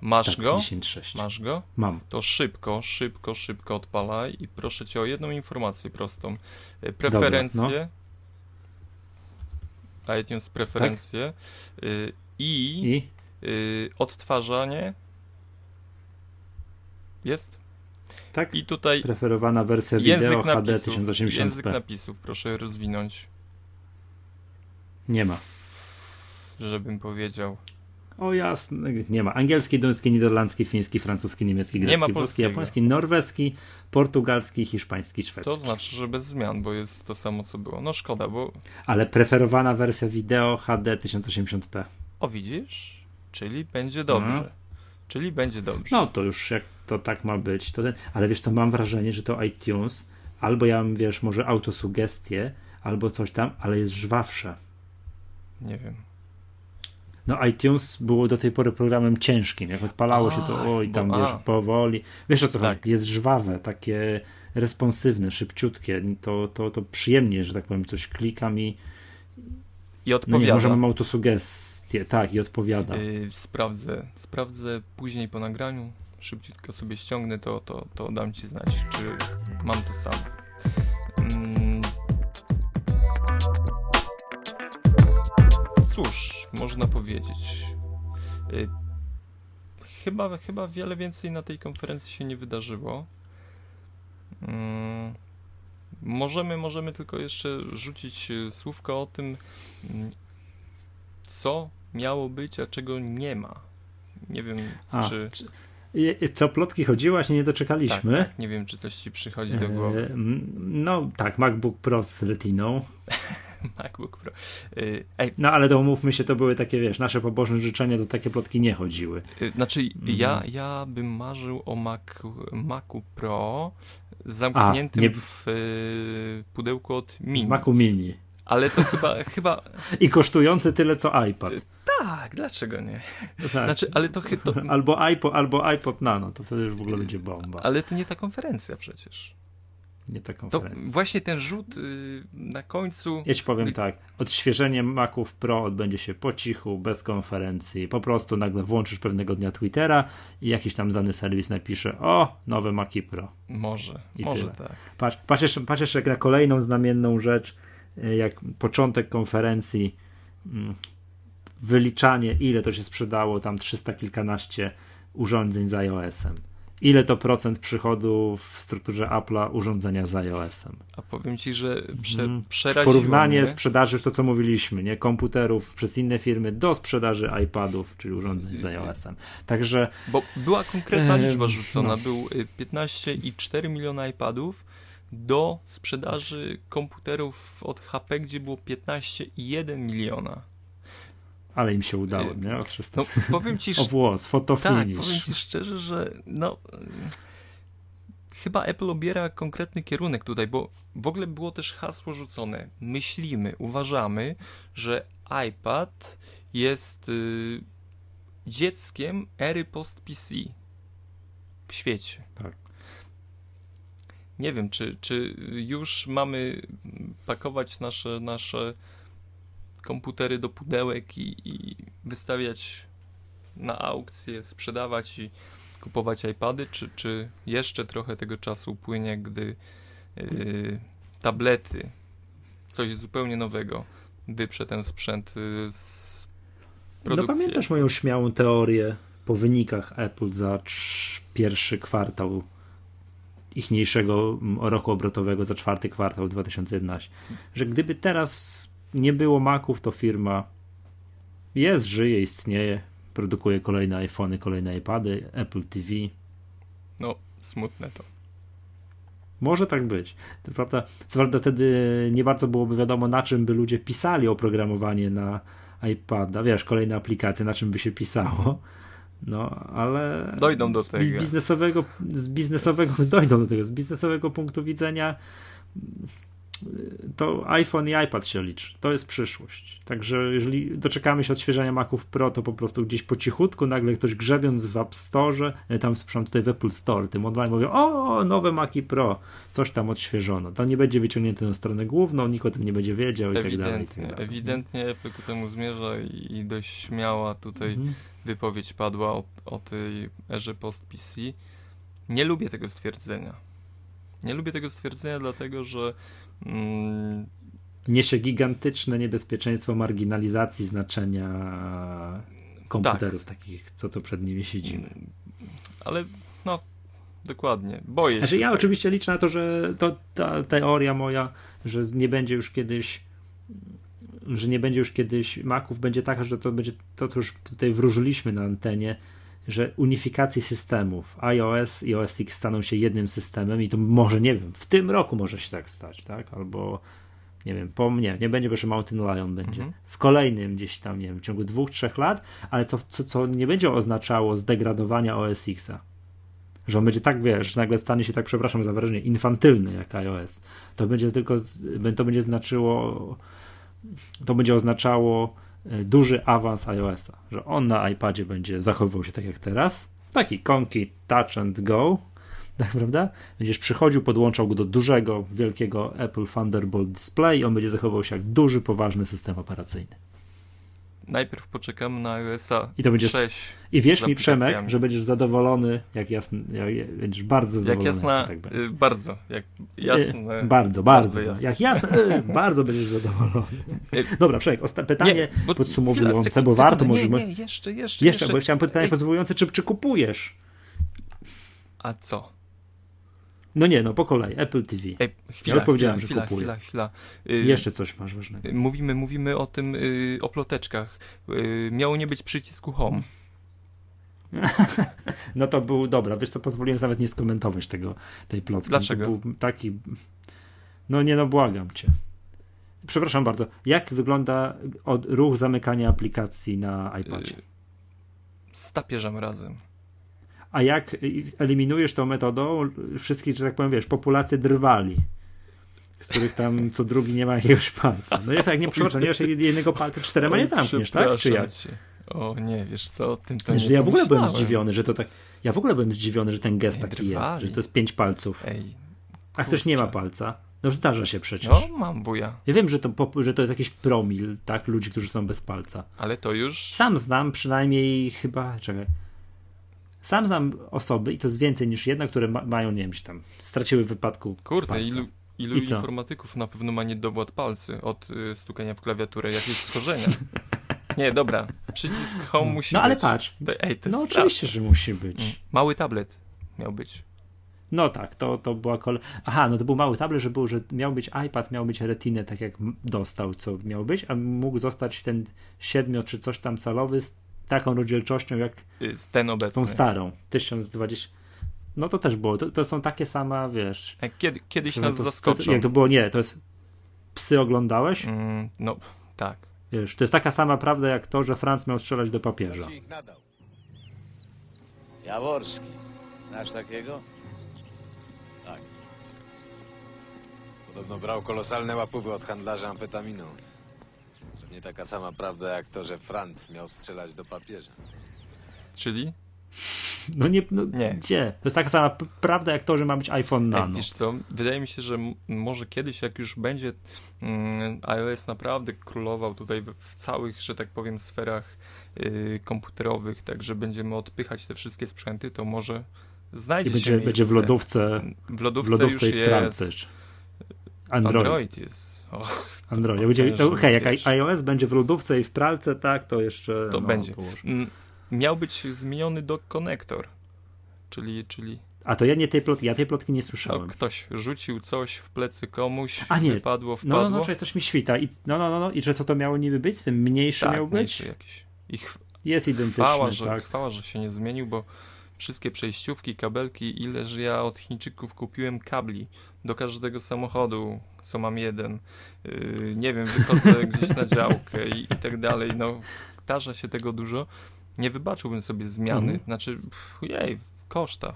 Masz tak, go? 10.6. Masz go? Mam. To szybko, szybko, szybko odpalaj i proszę cię o jedną informację prostą. Y, preferencje. Dobra, no. iTunes preferencje tak? y, i, I? Y, odtwarzanie jest? Tak? I tutaj preferowana wersja wideo HD 1080p. Język napisów proszę rozwinąć. Nie ma. Żebym powiedział. O jasne, nie ma. Angielski, duński, niderlandzki, fiński, francuski, niemiecki, grecki, nie ma polski, japoński, norweski, portugalski, hiszpański, szwedzki. To znaczy, że bez zmian, bo jest to samo co było. No szkoda, bo... Ale preferowana wersja wideo HD 1080p. O widzisz? Czyli będzie dobrze. No. Czyli będzie dobrze. No to już jak to tak ma być. To ten... Ale wiesz co, mam wrażenie, że to iTunes albo ja mam, wiesz, może autosugestie, albo coś tam, ale jest żwawsze. Nie wiem. No iTunes było do tej pory programem ciężkim. Jak odpalało a, się to, oj, tam bo, wiesz, powoli. Wiesz o co tak. chodzi? Jest żwawe, takie responsywne, szybciutkie. To, to, to przyjemnie, że tak powiem, coś klikam i i odpowiada. No nie, może mam autosugestie, tak, i odpowiada. Yy, sprawdzę, sprawdzę później po nagraniu, szybciutko sobie ściągnę, to, to, to dam ci znać, czy mam to samo. Mm. Cóż, można powiedzieć. Yy, chyba, chyba wiele więcej na tej konferencji się nie wydarzyło. Yy. Możemy, możemy tylko jeszcze rzucić y, słówko o tym, mm, co miało być, a czego nie ma. Nie wiem, a, czy... czy... Co plotki się nie doczekaliśmy. Tak, tak, nie wiem, czy coś ci przychodzi do głowy. No tak, MacBook Pro z Retiną. MacBook Pro. Y, ej. No ale to umówmy się, to były takie, wiesz, nasze pobożne życzenia, do takie plotki nie chodziły. Y, znaczy, mhm. ja, ja bym marzył o Mac, Macu Pro zamkniętym A, nie... w y, pudełku od Mini. Macu Mini. Ale to chyba, chyba... I kosztujący tyle co iPad. Tak, dlaczego nie? Tak. Znaczy, ale to, to... Albo, iPod, albo iPod Nano, to wtedy już w ogóle będzie bomba. Ale to nie ta konferencja przecież. Nie ta konferencja. To właśnie ten rzut y, na końcu. Ja ci powiem tak. Odświeżenie Maców Pro odbędzie się po cichu, bez konferencji. Po prostu nagle włączysz pewnego dnia Twittera i jakiś tam znany serwis napisze: O, nowe Maci Pro. Może, I może tyle. tak. Patrz, patrz, jeszcze, patrz jeszcze jak na kolejną znamienną rzecz, jak początek konferencji, mm, wyliczanie, ile to się sprzedało, tam 300 kilkanaście urządzeń z iOS-em ile to procent przychodu w strukturze Apple'a urządzenia z iOS-em. A powiem ci, że prze, mm. przeraziło Porównanie mnie. sprzedaży, to co mówiliśmy, nie? Komputerów przez inne firmy do sprzedaży iPadów, czyli urządzeń z iOS-em. Także... Bo była konkretna liczba rzucona, no. był 15,4 y, miliona iPadów do sprzedaży komputerów od HP, gdzie było 15,1 miliona ale im się udało, nie? O, no, powiem ci, o włos, fotofinish. Tak, powiem ci szczerze, że no chyba Apple obiera konkretny kierunek tutaj, bo w ogóle było też hasło rzucone. Myślimy, uważamy, że iPad jest y, dzieckiem ery post-PC w świecie. Tak. Nie wiem, czy, czy już mamy pakować nasze, nasze komputery do pudełek i, i wystawiać na aukcję, sprzedawać i kupować iPady, czy, czy jeszcze trochę tego czasu upłynie, gdy yy, tablety, coś zupełnie nowego, wyprze ten sprzęt yy, z produkcji. No pamiętasz moją śmiałą teorię po wynikach Apple za pierwszy kwartał ichniejszego roku obrotowego, za czwarty kwartał 2011, że gdyby teraz nie było Maców, to firma jest, żyje, istnieje, produkuje kolejne iPhony, kolejne iPady, Apple TV. No, smutne to. Może tak być. To prawda, co prawda wtedy nie bardzo byłoby wiadomo, na czym by ludzie pisali oprogramowanie na iPada. Wiesz, kolejne aplikacje, na czym by się pisało. No, ale. Dojdą do z tego. Biznesowego, z biznesowego, dojdą do tego. Z biznesowego punktu widzenia to iPhone i iPad się liczy. To jest przyszłość. Także jeżeli doczekamy się odświeżania Maców Pro, to po prostu gdzieś po cichutku nagle ktoś grzebiąc w App Store, e, tam przepraszam tutaj w Apple Store, tym online mówią, o, nowe Maci Pro, coś tam odświeżono. To nie będzie wyciągnięte na stronę główną, nikt o tym nie będzie wiedział i tak dalej. I tak dalej. Ewidentnie Apple ku temu zmierza i dość śmiała tutaj mhm. Wypowiedź padła o, o tej erze post-PC. Nie lubię tego stwierdzenia. Nie lubię tego stwierdzenia, dlatego że Mm. Niesie gigantyczne niebezpieczeństwo marginalizacji znaczenia komputerów tak. takich, co to przed nimi siedzimy. Mm. Ale no, dokładnie. Boję znaczy, się. Ja tak. oczywiście liczę na to, że to ta teoria moja, że nie będzie już kiedyś że nie będzie już kiedyś Maców, będzie taka, że to będzie to, co już tutaj wróżyliśmy na antenie, że unifikacji systemów iOS i OS X staną się jednym systemem i to może, nie wiem, w tym roku może się tak stać, tak? Albo nie wiem, po mnie, nie będzie, bo jeszcze Mountain Lion będzie. Mhm. W kolejnym gdzieś tam, nie wiem, w ciągu dwóch, trzech lat, ale co, co, co nie będzie oznaczało zdegradowania OS Xa. Że on będzie tak, wiesz, nagle stanie się tak, przepraszam za wrażenie, infantylny jak iOS. To będzie tylko, to będzie znaczyło, to będzie oznaczało e, duży awans iOS-a, że on na iPadzie będzie zachowywał się tak jak teraz, taki konki touch and go, tak, prawda? Będziesz przychodził, podłączał go do dużego, wielkiego Apple Thunderbolt Display i on będzie zachował się jak duży, poważny system operacyjny. Najpierw poczekamy na iOSa I to będzie 6 I wierz mi, Przemek, że będziesz zadowolony, jak jasny, jak, będziesz bardzo zadowolony. Jak jasna, jak tak y, bardzo, jak jasne. Y, bardzo, bardzo, bardzo jasne. jak jasne, y, bardzo będziesz zadowolony. Dobra, Przemek, pytanie nie, podsumowujące, chwila, bo warto nie, możemy... Nie, jeszcze, jeszcze, jeszcze, jeszcze. bo chciałem pytanie podsumowujące, czy, czy kupujesz? A co? No nie, no po kolei. Apple TV. Ej, chwila, ja już powiedziałem, chwila, że kupuję. Chwila, chwila. Y, Jeszcze coś masz ważnego. Mówimy, mówimy o tym, y, o ploteczkach. Y, miało nie być przycisku home. no to był, dobra, wiesz co, pozwoliłem nawet nie skomentować tego, tej plotki. Dlaczego? To był taki, no nie no, błagam cię. Przepraszam bardzo, jak wygląda od, ruch zamykania aplikacji na iPadzie? Z tapieżem razem. A jak eliminujesz tą metodą wszystkich, że tak powiem, wiesz, populację drwali, z których tam co drugi nie ma jakiegoś palca. No jest jak nie, przepraszam, nie masz jednego palca, czterema nie zamkniesz, tak? Czy jak? Cię. O nie, wiesz co, o tym to nie Ja w ogóle byłem zdziwiony, że to tak, ja w ogóle byłem zdziwiony, że ten gest taki jest, że to jest pięć palców. Ej, A ktoś nie ma palca. No zdarza się przecież. No, mam wuja. Ja wiem, że to, że to jest jakiś promil, tak, ludzi, którzy są bez palca. Ale to już... Sam znam przynajmniej chyba, czekaj, sam znam osoby, i to jest więcej niż jedna, które ma, mają, nie wiem, tam straciły w wypadku. Kurde, palca. ilu, ilu informatyków na pewno ma niedowład palcy od y, stukania w klawiaturę, jakieś schorzenia. Nie, dobra, przycisk home musi no, być. No ale patrz, to, ej, to no oczywiście, że musi być. Mm. Mały tablet miał być. No tak, to, to była kole... Aha, no to był mały tablet, że, był, że miał być iPad, miał być retinę, tak jak dostał, co miał być, a mógł zostać ten 7 czy coś tam calowy z taką rozdzielczością jak ten obecny. tą starą, 1020. No to też było. To, to są takie same, wiesz. Jak kiedy, kiedyś nas to, zaskoczą. Jak to było, nie, to jest. Psy oglądałeś? Mm, no, tak. Wiesz, to jest taka sama prawda jak to, że Franc miał strzelać do papieża. Jaworski. Znasz takiego? Tak. Podobno brał kolosalne łapówy od handlarza amfetaminą. Nie taka sama prawda jak to, że Franc miał strzelać do papieża. Czyli? No nie, no nie. Gdzie? To jest taka sama prawda jak to, że ma być iPhone Nano. Ej, wiesz co, wydaje mi się, że może kiedyś, jak już będzie mm, iOS naprawdę królował tutaj w, w, całych, że tak powiem, sferach y, komputerowych, tak, że będziemy odpychać te wszystkie sprzęty, to może znajdzie I będzie, się będzie w lodówce, w lodówce, w lodówce już i w pralce. Android. Android jest Och, Android. Będzie, okay, jak iOS będzie w lodówce i w pralce, tak, to jeszcze. To no, będzie. Mm, miał być zmieniony do konektor, czyli, czyli. A to ja nie tej plotki, ja tej plotki nie słyszałem. ktoś rzucił coś w plecy komuś, A nie. wypadło, wpadło. No, no, no, coś mi świta. I, no, no, no, no, i że co to miało niby być? Tym mniejszy tak, miał być? jakiś. Ich jest identyczny, chwała, że, tak. chwała, że się nie zmienił, bo wszystkie przejściówki, kabelki, ileż ja od Chińczyków kupiłem kabli do każdego samochodu, co mam jeden. Yy, nie wiem, wychodzę gdzieś na działkę i, i tak dalej. No, tarza się tego dużo. Nie wybaczyłbym sobie zmiany. Mhm. Znaczy, jej, koszta.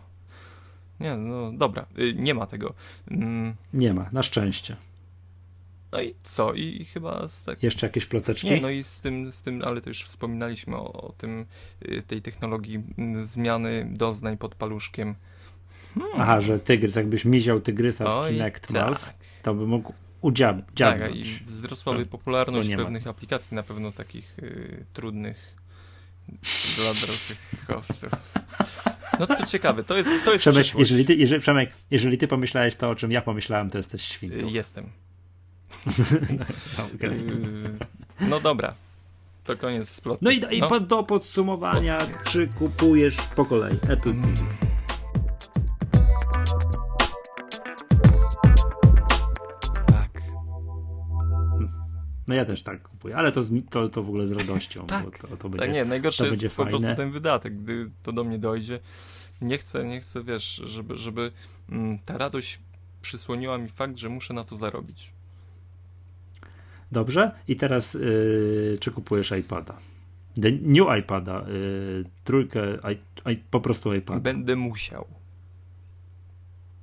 Nie, no dobra, yy, nie ma tego. Yy. Nie ma, na szczęście. No i co? I, chyba z tak... Jeszcze jakieś ploteczki? Nie, no i z tym, z tym ale to już wspominaliśmy o, o tym, y, tej technologii zmiany doznań pod paluszkiem. Hmm. Aha, że tygrys, jakbyś miział tygrysa w Kinect tak. Mouse, to by mógł udziabnąć. Tak, i wzrosłaby to, popularność to pewnych ma. aplikacji, na pewno takich y, trudnych dla dorosłych chłopców. No to ciekawe, to jest, to jest Przemek, jeżeli ty, jeżeli, Przemek, jeżeli ty pomyślałeś to, o czym ja pomyślałem, to jesteś świntą. Jestem. No, okay. no dobra. To koniec splotu. No i, i no. do podsumowania, czy kupujesz po kolei Apple TV? Mm. No ja też tak kupuję, ale to, z, to, to w ogóle z radością. tak, bo to, to tak, będzie, nie, najgorsze jest po fajne. prostu ten wydatek, gdy to do mnie dojdzie. Nie chcę, nie chcę, wiesz, żeby, żeby mm, ta radość przysłoniła mi fakt, że muszę na to zarobić. Dobrze? I teraz yy, czy kupujesz iPada? The new iPada, yy, trójkę, i, i, po prostu iPada. Będę musiał.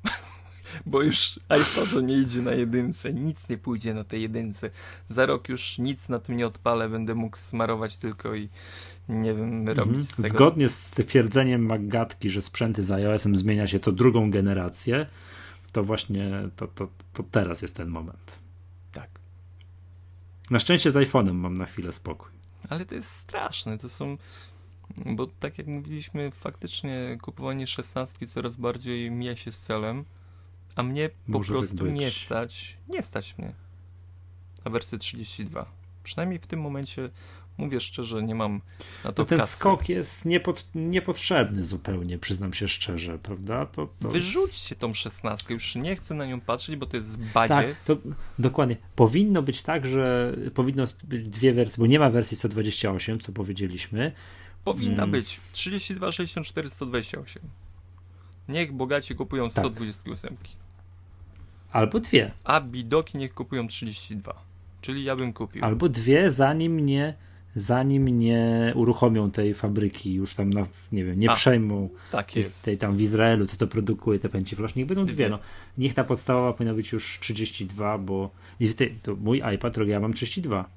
Bo już iPod nie idzie na jedynce, nic nie pójdzie na tej jedynce. Za rok już nic na tym nie odpalę, będę mógł smarować tylko i nie wiem, robić Mhm. z tego. Zgodnie z twierdzeniem Maggatki, że sprzęty z iOS-em zmienia się co drugą generację, to właśnie to, to, to teraz jest ten moment. Na szczęście z iPhone'em mam na chwilę spokój. Ale to jest straszne, to są... Bo tak jak mówiliśmy, faktycznie kupowanie szesnastki coraz bardziej mija się z celem, a mnie po Może tak prostu nie stać, nie stać mnie na wersję 32. Przynajmniej w tym momencie, mówię szczerze, nie mam na to To ten kasy. skok jest niepod, niepotrzebny zupełnie, przyznam się szczerze, prawda? To, to... Wyrzućcie tą szesnastkę, już nie chcę na nią patrzeć, bo to jest badzie. Tak, to dokładnie. Powinno być tak, że powinno być dwie wersje, bo nie ma wersji 128, co powiedzieliśmy. Powinna Mm. być 32, 64, 128. Niech bogaci kupują Tak. 128. Albo dwie. A bidoki niech kupują 32. Czyli ja bym kupił. Albo dwie, zanim nie, zanim nie uruchomią tej fabryki, już tam na, nie wiem, nie A, przejmą tak tej, jest. tej tam w Izraelu, co to produkuje te pęci flash, niech będą dwie. No. Niech ta podstawowa powinna być już 32, bo ty, to mój iPad, ja mam 32.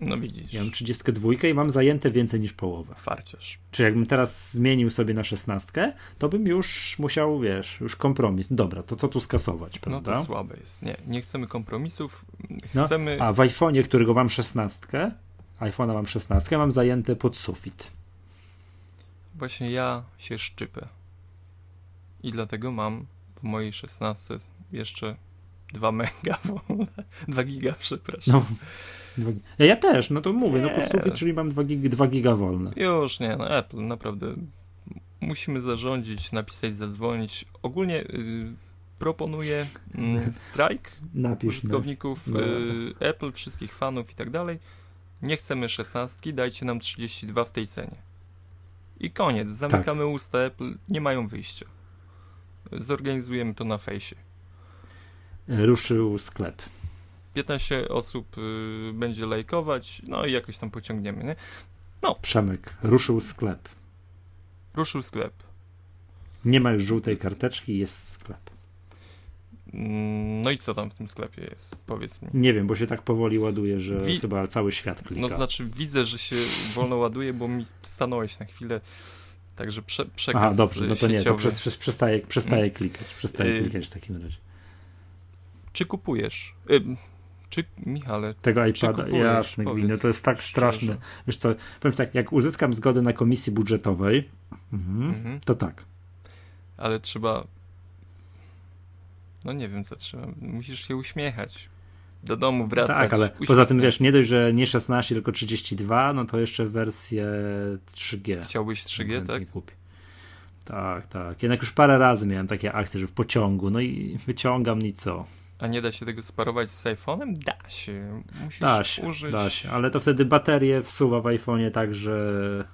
No widzisz. Ja mam 32 i mam zajęte więcej niż połowę. Farciarz. Czy jakbym teraz zmienił sobie na 16, to bym już musiał, wiesz, już kompromis. Dobra, to co tu skasować, No prawda? to słabe jest. Nie, nie chcemy kompromisów. No, Chcemy. A w iPhone'ie, którego mam 16, iPhone'a mam 16, mam zajęte pod sufit. Właśnie ja się szczypę. I dlatego mam w mojej 16 jeszcze 2 mega wolne. 2 giga, przepraszam. No, ja, też, no to mówię, no Nie. pod sufit, czyli mam 2 giga, 2 giga wolne. Już nie, no Apple, naprawdę. Musimy zarządzić, napisać, zadzwonić. Ogólnie y, proponuję mm, strajk Napisz, użytkowników No. y, Apple, wszystkich fanów i tak dalej. Nie chcemy 16, dajcie nam 32 w tej cenie. I koniec, zamykamy Tak. usta Apple, nie mają wyjścia. Zorganizujemy to na fejsie. Ruszył sklep. 15 osób y, będzie lajkować, no i jakoś tam pociągniemy, nie? Przemek, ruszył sklep. Ruszył sklep. Nie ma już żółtej karteczki, jest sklep. Mm, No i co tam w tym sklepie jest? Powiedz mi. Nie wiem, bo się tak powoli ładuje, że Wi- chyba cały świat klika. No to znaczy widzę, że się wolno ładuje, bo mi stanąłeś na chwilę. Także prze, przekaz Aha, dobrze, no to nie, to sieciowy. przez, przez, przestaje, przestaje klikać, przestaje Y- klikać w takim razie. Czy kupujesz? Ym, czy, Michale, Tego iPada, kupujesz? jasne Powiedz gwiny, to jest tak szczerze. straszne. Wiesz co, powiem tak, jak uzyskam zgodę na komisji budżetowej, mhm, Mhm. to tak. ale trzeba. No nie wiem, co trzeba. Musisz się uśmiechać. Do domu wracać. Tak, ale uśmiechnięty. poza tym wiesz, nie dość, że nie 16, tylko 32, no to jeszcze wersję 3G. Chciałbyś 3G, chętnie tak? Kupię. Tak, tak. Jednak już parę razy miałem takie akcje, że w pociągu, no i wyciągam i co? A nie da się tego sparować z iPhone'em? Da się. Musisz Da się, użyć. da się, ale to wtedy baterię wsuwa w iPhone'ie tak, że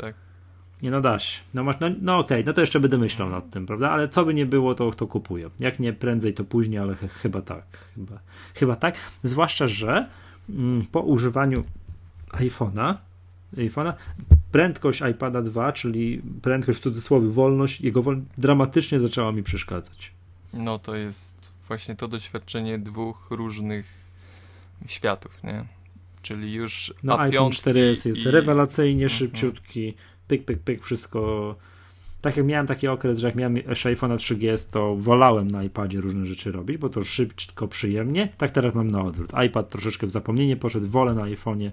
Tak. Nie no da się. No, masz, no, no okej, no to jeszcze będę myślał nad tym, prawda? Ale co by nie było, to, to kupuję. Jak nie prędzej, to później, ale ch chyba tak. Chyba, chyba tak. Zwłaszcza, że mm, po używaniu iPhone'a iPhone'a prędkość iPada 2, czyli prędkość w cudzysłowie, wolność, jego wol dramatycznie zaczęła mi przeszkadzać. No to jest właśnie to doświadczenie dwóch różnych światów, nie? Czyli już No A5 iPhone 4S jest i- rewelacyjnie Mhm. szybciutki, pyk, pyk, pyk, wszystko. Tak jak miałem taki okres, że jak miałem jeszcze iPhone'a 3GS, to wolałem na iPadzie różne rzeczy robić, bo to szybko, przyjemnie. Tak teraz mam na odwrót. iPad troszeczkę w zapomnienie poszedł, wolę na iPhone'ie,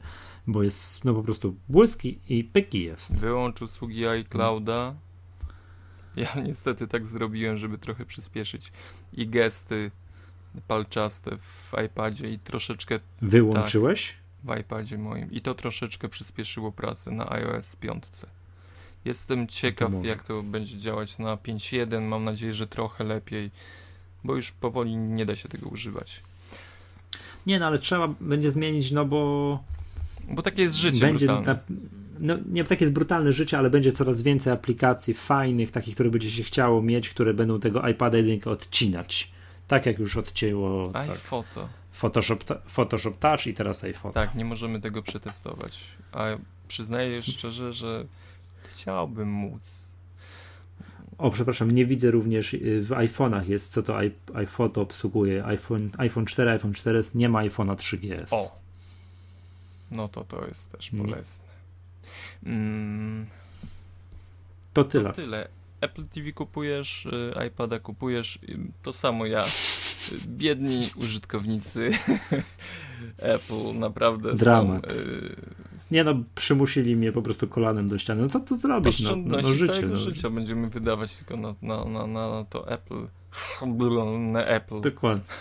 bo jest no po prostu błyski i pyki jest. Wyłącz usługi iClouda. Ja niestety tak zrobiłem, żeby trochę przyspieszyć. I gesty palczaste w iPadzie i troszeczkę Wyłączyłeś? w iPadzie moim. I to troszeczkę przyspieszyło pracę na iOS 5. Jestem ciekaw, może. jak to będzie działać na 5.1. Mam nadzieję, że trochę lepiej, bo już powoli nie da się tego używać. Nie, no ale trzeba będzie zmienić, no bo. Bo takie jest życie będzie na, no nie takie jest brutalne życie, ale będzie coraz więcej aplikacji fajnych, takich, które będzie się chciało mieć, które będą tego iPada 1 odcinać. Tak jak już odcięło tak, iPhoto. Photoshop, ta- Photoshop Touch i teraz iPhone. Tak, nie możemy tego przetestować. A przyznaję szczerze, że chciałbym móc. O, przepraszam, nie widzę również y, w iPhone'ach jest, co to iPhoto obsługuje. iPhone, iPhone 4, iPhone 4 nie ma iPhone'a 3GS. O! No to to jest też bolesne. Mm, to to tyle. tyle. Apple TV kupujesz, y, iPada kupujesz, y, to samo ja. Biedni użytkownicy Apple naprawdę Dramat. są Nie no, przymusili mnie po prostu kolanem do ściany. No co tu zrobić? No, no, no życie. No. życia będziemy wydawać tylko na, na, na, na to Apple. Na Apple. Dokładnie.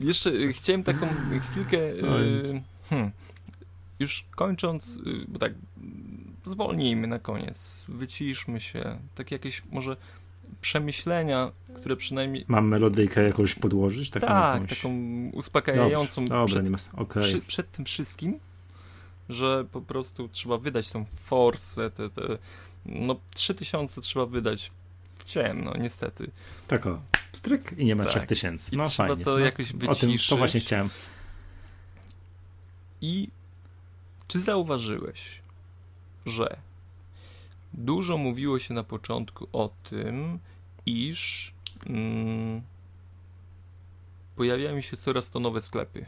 Jeszcze chciałem taką chwilkę. y, Oj. Hmm, już kończąc, y, bo tak, zwolnijmy na koniec, wyciszmy się. Takie jakieś może przemyślenia, które przynajmniej. Mam melodyjkę jakąś podłożyć? Taką tak, jakąś... taką Dobrze, uspokajającą dobra, przed, ma... okej. przy, przed tym wszystkim, że po prostu trzeba wydać tą forsę, te, te, no 3000 trzeba wydać w ciemno, niestety. Tak o, stryk i nie ma Tak. 3000. I No trzeba fajnie. to no, jakoś O tym, to wyciszyć. właśnie chciałem. I czy zauważyłeś, że dużo mówiło się na początku o tym, iż mm, pojawiają się coraz to nowe sklepy?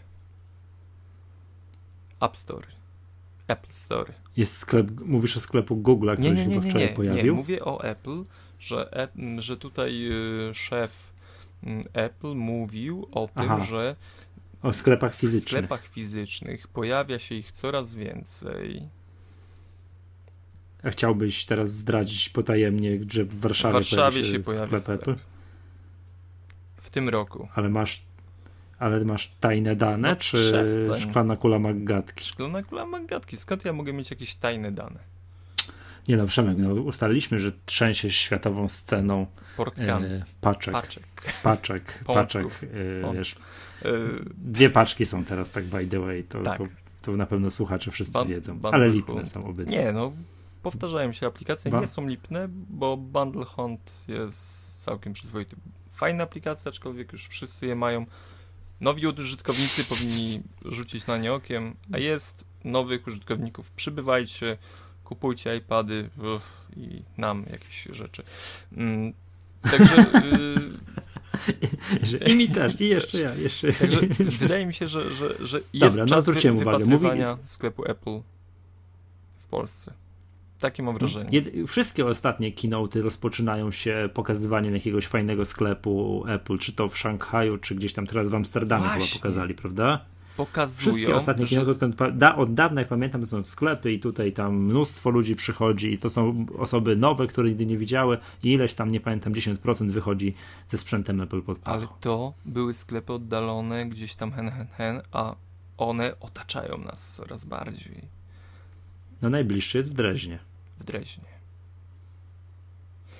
App Store, Apple Store. Jest sklep, mówisz o sklepu Google, który Nie, nie, się nie, nie, wczoraj nie, nie. pojawił? Mówię o Apple, że, że tutaj y, szef mm, Apple mówił o tym, Aha, że O sklepach w fizycznych. sklepach fizycznych pojawia się ich coraz więcej. A chciałbyś teraz zdradzić potajemnie, że w Warszawie, W Warszawie pojawi się pojawia sklep. Apple? W tym roku. Ale masz, ale masz tajne dane, No czy przestań. szklana kula Maggatki? Szklana kula magatki. Skąd ja mogę mieć jakieś tajne dane? Nie no, Przemek, no, ustaliliśmy, że trzęsie światową sceną Portkami. e, paczek, Paczek. paczek, paczek, e, wiesz, Y, dwie paczki są teraz, tak by the way, to, Tak. to, to na pewno słuchacze wszyscy Ban- wiedzą, ale lipne są obydwie. nie, no. Powtarzają się aplikacje, Ba- nie są lipne, bo Bundle Hunt jest całkiem przyzwoity. Fajna aplikacja, aczkolwiek już wszyscy je mają. Nowi użytkownicy powinni rzucić na nie okiem, a jest nowych użytkowników. Przybywajcie, kupujcie iPady uff, i nam jakieś rzeczy. Mm, Także, y, I mi też, i jeszcze ja, jeszcze także wydaje mi się, że, że, że jest Dobra, no czas zwróciłem uwagę. wypatrywania Mówi- sklepu Apple w Polsce. Takie mam wrażenie. Jed- wszystkie ostatnie keynoty rozpoczynają się pokazywaniem jakiegoś fajnego sklepu Apple, czy to w Szanghaju, czy gdzieś tam teraz w Amsterdamie chyba pokazali, prawda? Pokazują, Wszystkie ostatnie że pa- da, od dawna jak pamiętam, to są sklepy i tutaj tam mnóstwo ludzi przychodzi i to są osoby nowe, które nigdy nie widziały i ileś tam, nie pamiętam, 10% wychodzi ze sprzętem Apple pod pachą. Ale to były sklepy oddalone, gdzieś tam hen, hen, hen, a one otaczają nas coraz bardziej No najbliższy jest w Dreźnie. W Dreźnie.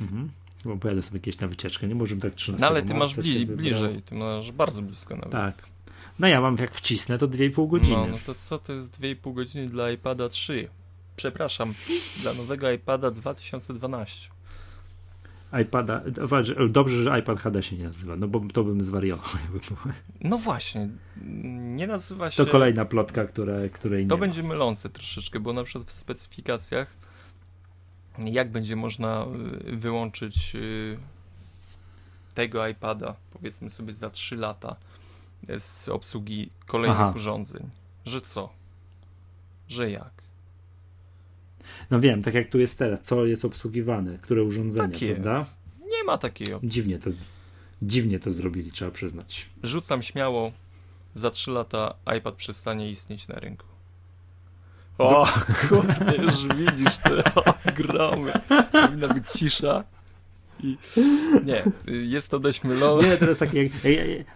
Mhm. Bo pojadę sobie kiedyś na wycieczkę, nie możemy tak 13 No ale ty masz bli, bliżej, ty masz bardzo blisko nawet. Tak. No ja mam, jak wcisnę, to 2,5 godziny. No, no to co to jest 2,5 godziny dla iPada 3? Przepraszam, dla nowego iPada 2012. iPada, dobrze, że iPad HD się nie nazywa, no bo to bym zwariował. No właśnie, nie nazywa się... To kolejna plotka, które, której nie To będzie mylące troszeczkę, bo na przykład w specyfikacjach jak będzie można y, wyłączyć y, tego iPada, powiedzmy sobie za 3 lata y, z obsługi kolejnych Aha. urządzeń. Że co? Że jak? No wiem, tak jak tu jest teraz, co jest obsługiwane, które urządzenia, Tak prawda? Nie ma takiej opcji. Dziwnie to, dziwnie to zrobili, trzeba przyznać. Rzucam śmiało, za 3 lata iPad przestanie istnieć na rynku. O, kurde, już widzisz te o, gromy. Powinna być cisza. I, nie, jest to dość mylone. Nie, teraz tak jak,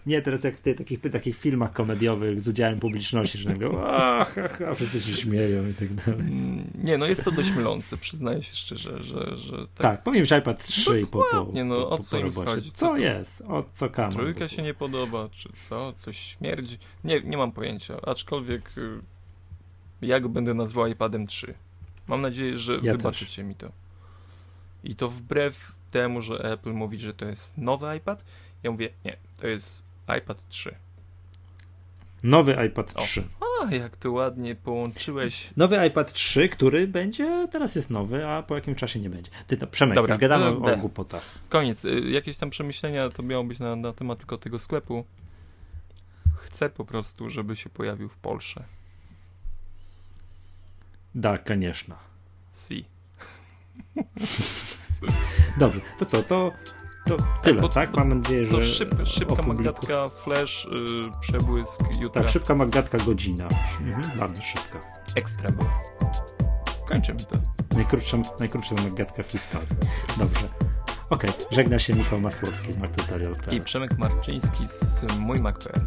nie, teraz jak w tych takich, takich filmach komediowych z udziałem publiczności, że nagle ach, ach, a wszyscy się śmieją i tak dalej. Mm, nie, no jest to dość mylące, przyznaję się szczerze, że, że tak. tak powiem, że iPad 3 i po, po, nie, no, po, o po, co po chodzi? Co, Co jest? O co kamer? Trójka się nie podoba, czy co? Coś śmierdzi? Nie, nie mam pojęcia, aczkolwiek y, ja go będę nazwał iPadem 3. Mam nadzieję, że Ja wybaczycie mi to. I to wbrew temu, że Apple mówi, że to jest nowy iPad, ja mówię, nie, to jest iPad 3. Nowy iPad O. 3. A, jak to ładnie połączyłeś. Nowy iPad 3, który będzie, teraz jest nowy, a po jakim czasie nie będzie. Ty to, Przemek, Dobra, już gadamy e, o, o głupotach. Koniec. Y, Jakieś tam przemyślenia to miało być na, na temat tylko tego sklepu. Chcę po prostu, żeby się pojawił w Polsce. Da, koniecznie. Si. Dobrze, to co, to, to tyle, bo- tak? bo- Mam nadzieję, że To szyb, szybka opubliku- flash, y, przebłysk jutra. Tak, szybka magatka godzina. Mhm, bardzo szybka. Ekstra było. Kończymy to. Najkrótsza, najkrótsza magatka w historii. Dobrze. Okej, żegna się Michał Masłowski z MacTutorial.pl. I Przemek Marczyński z mój Mac.pl.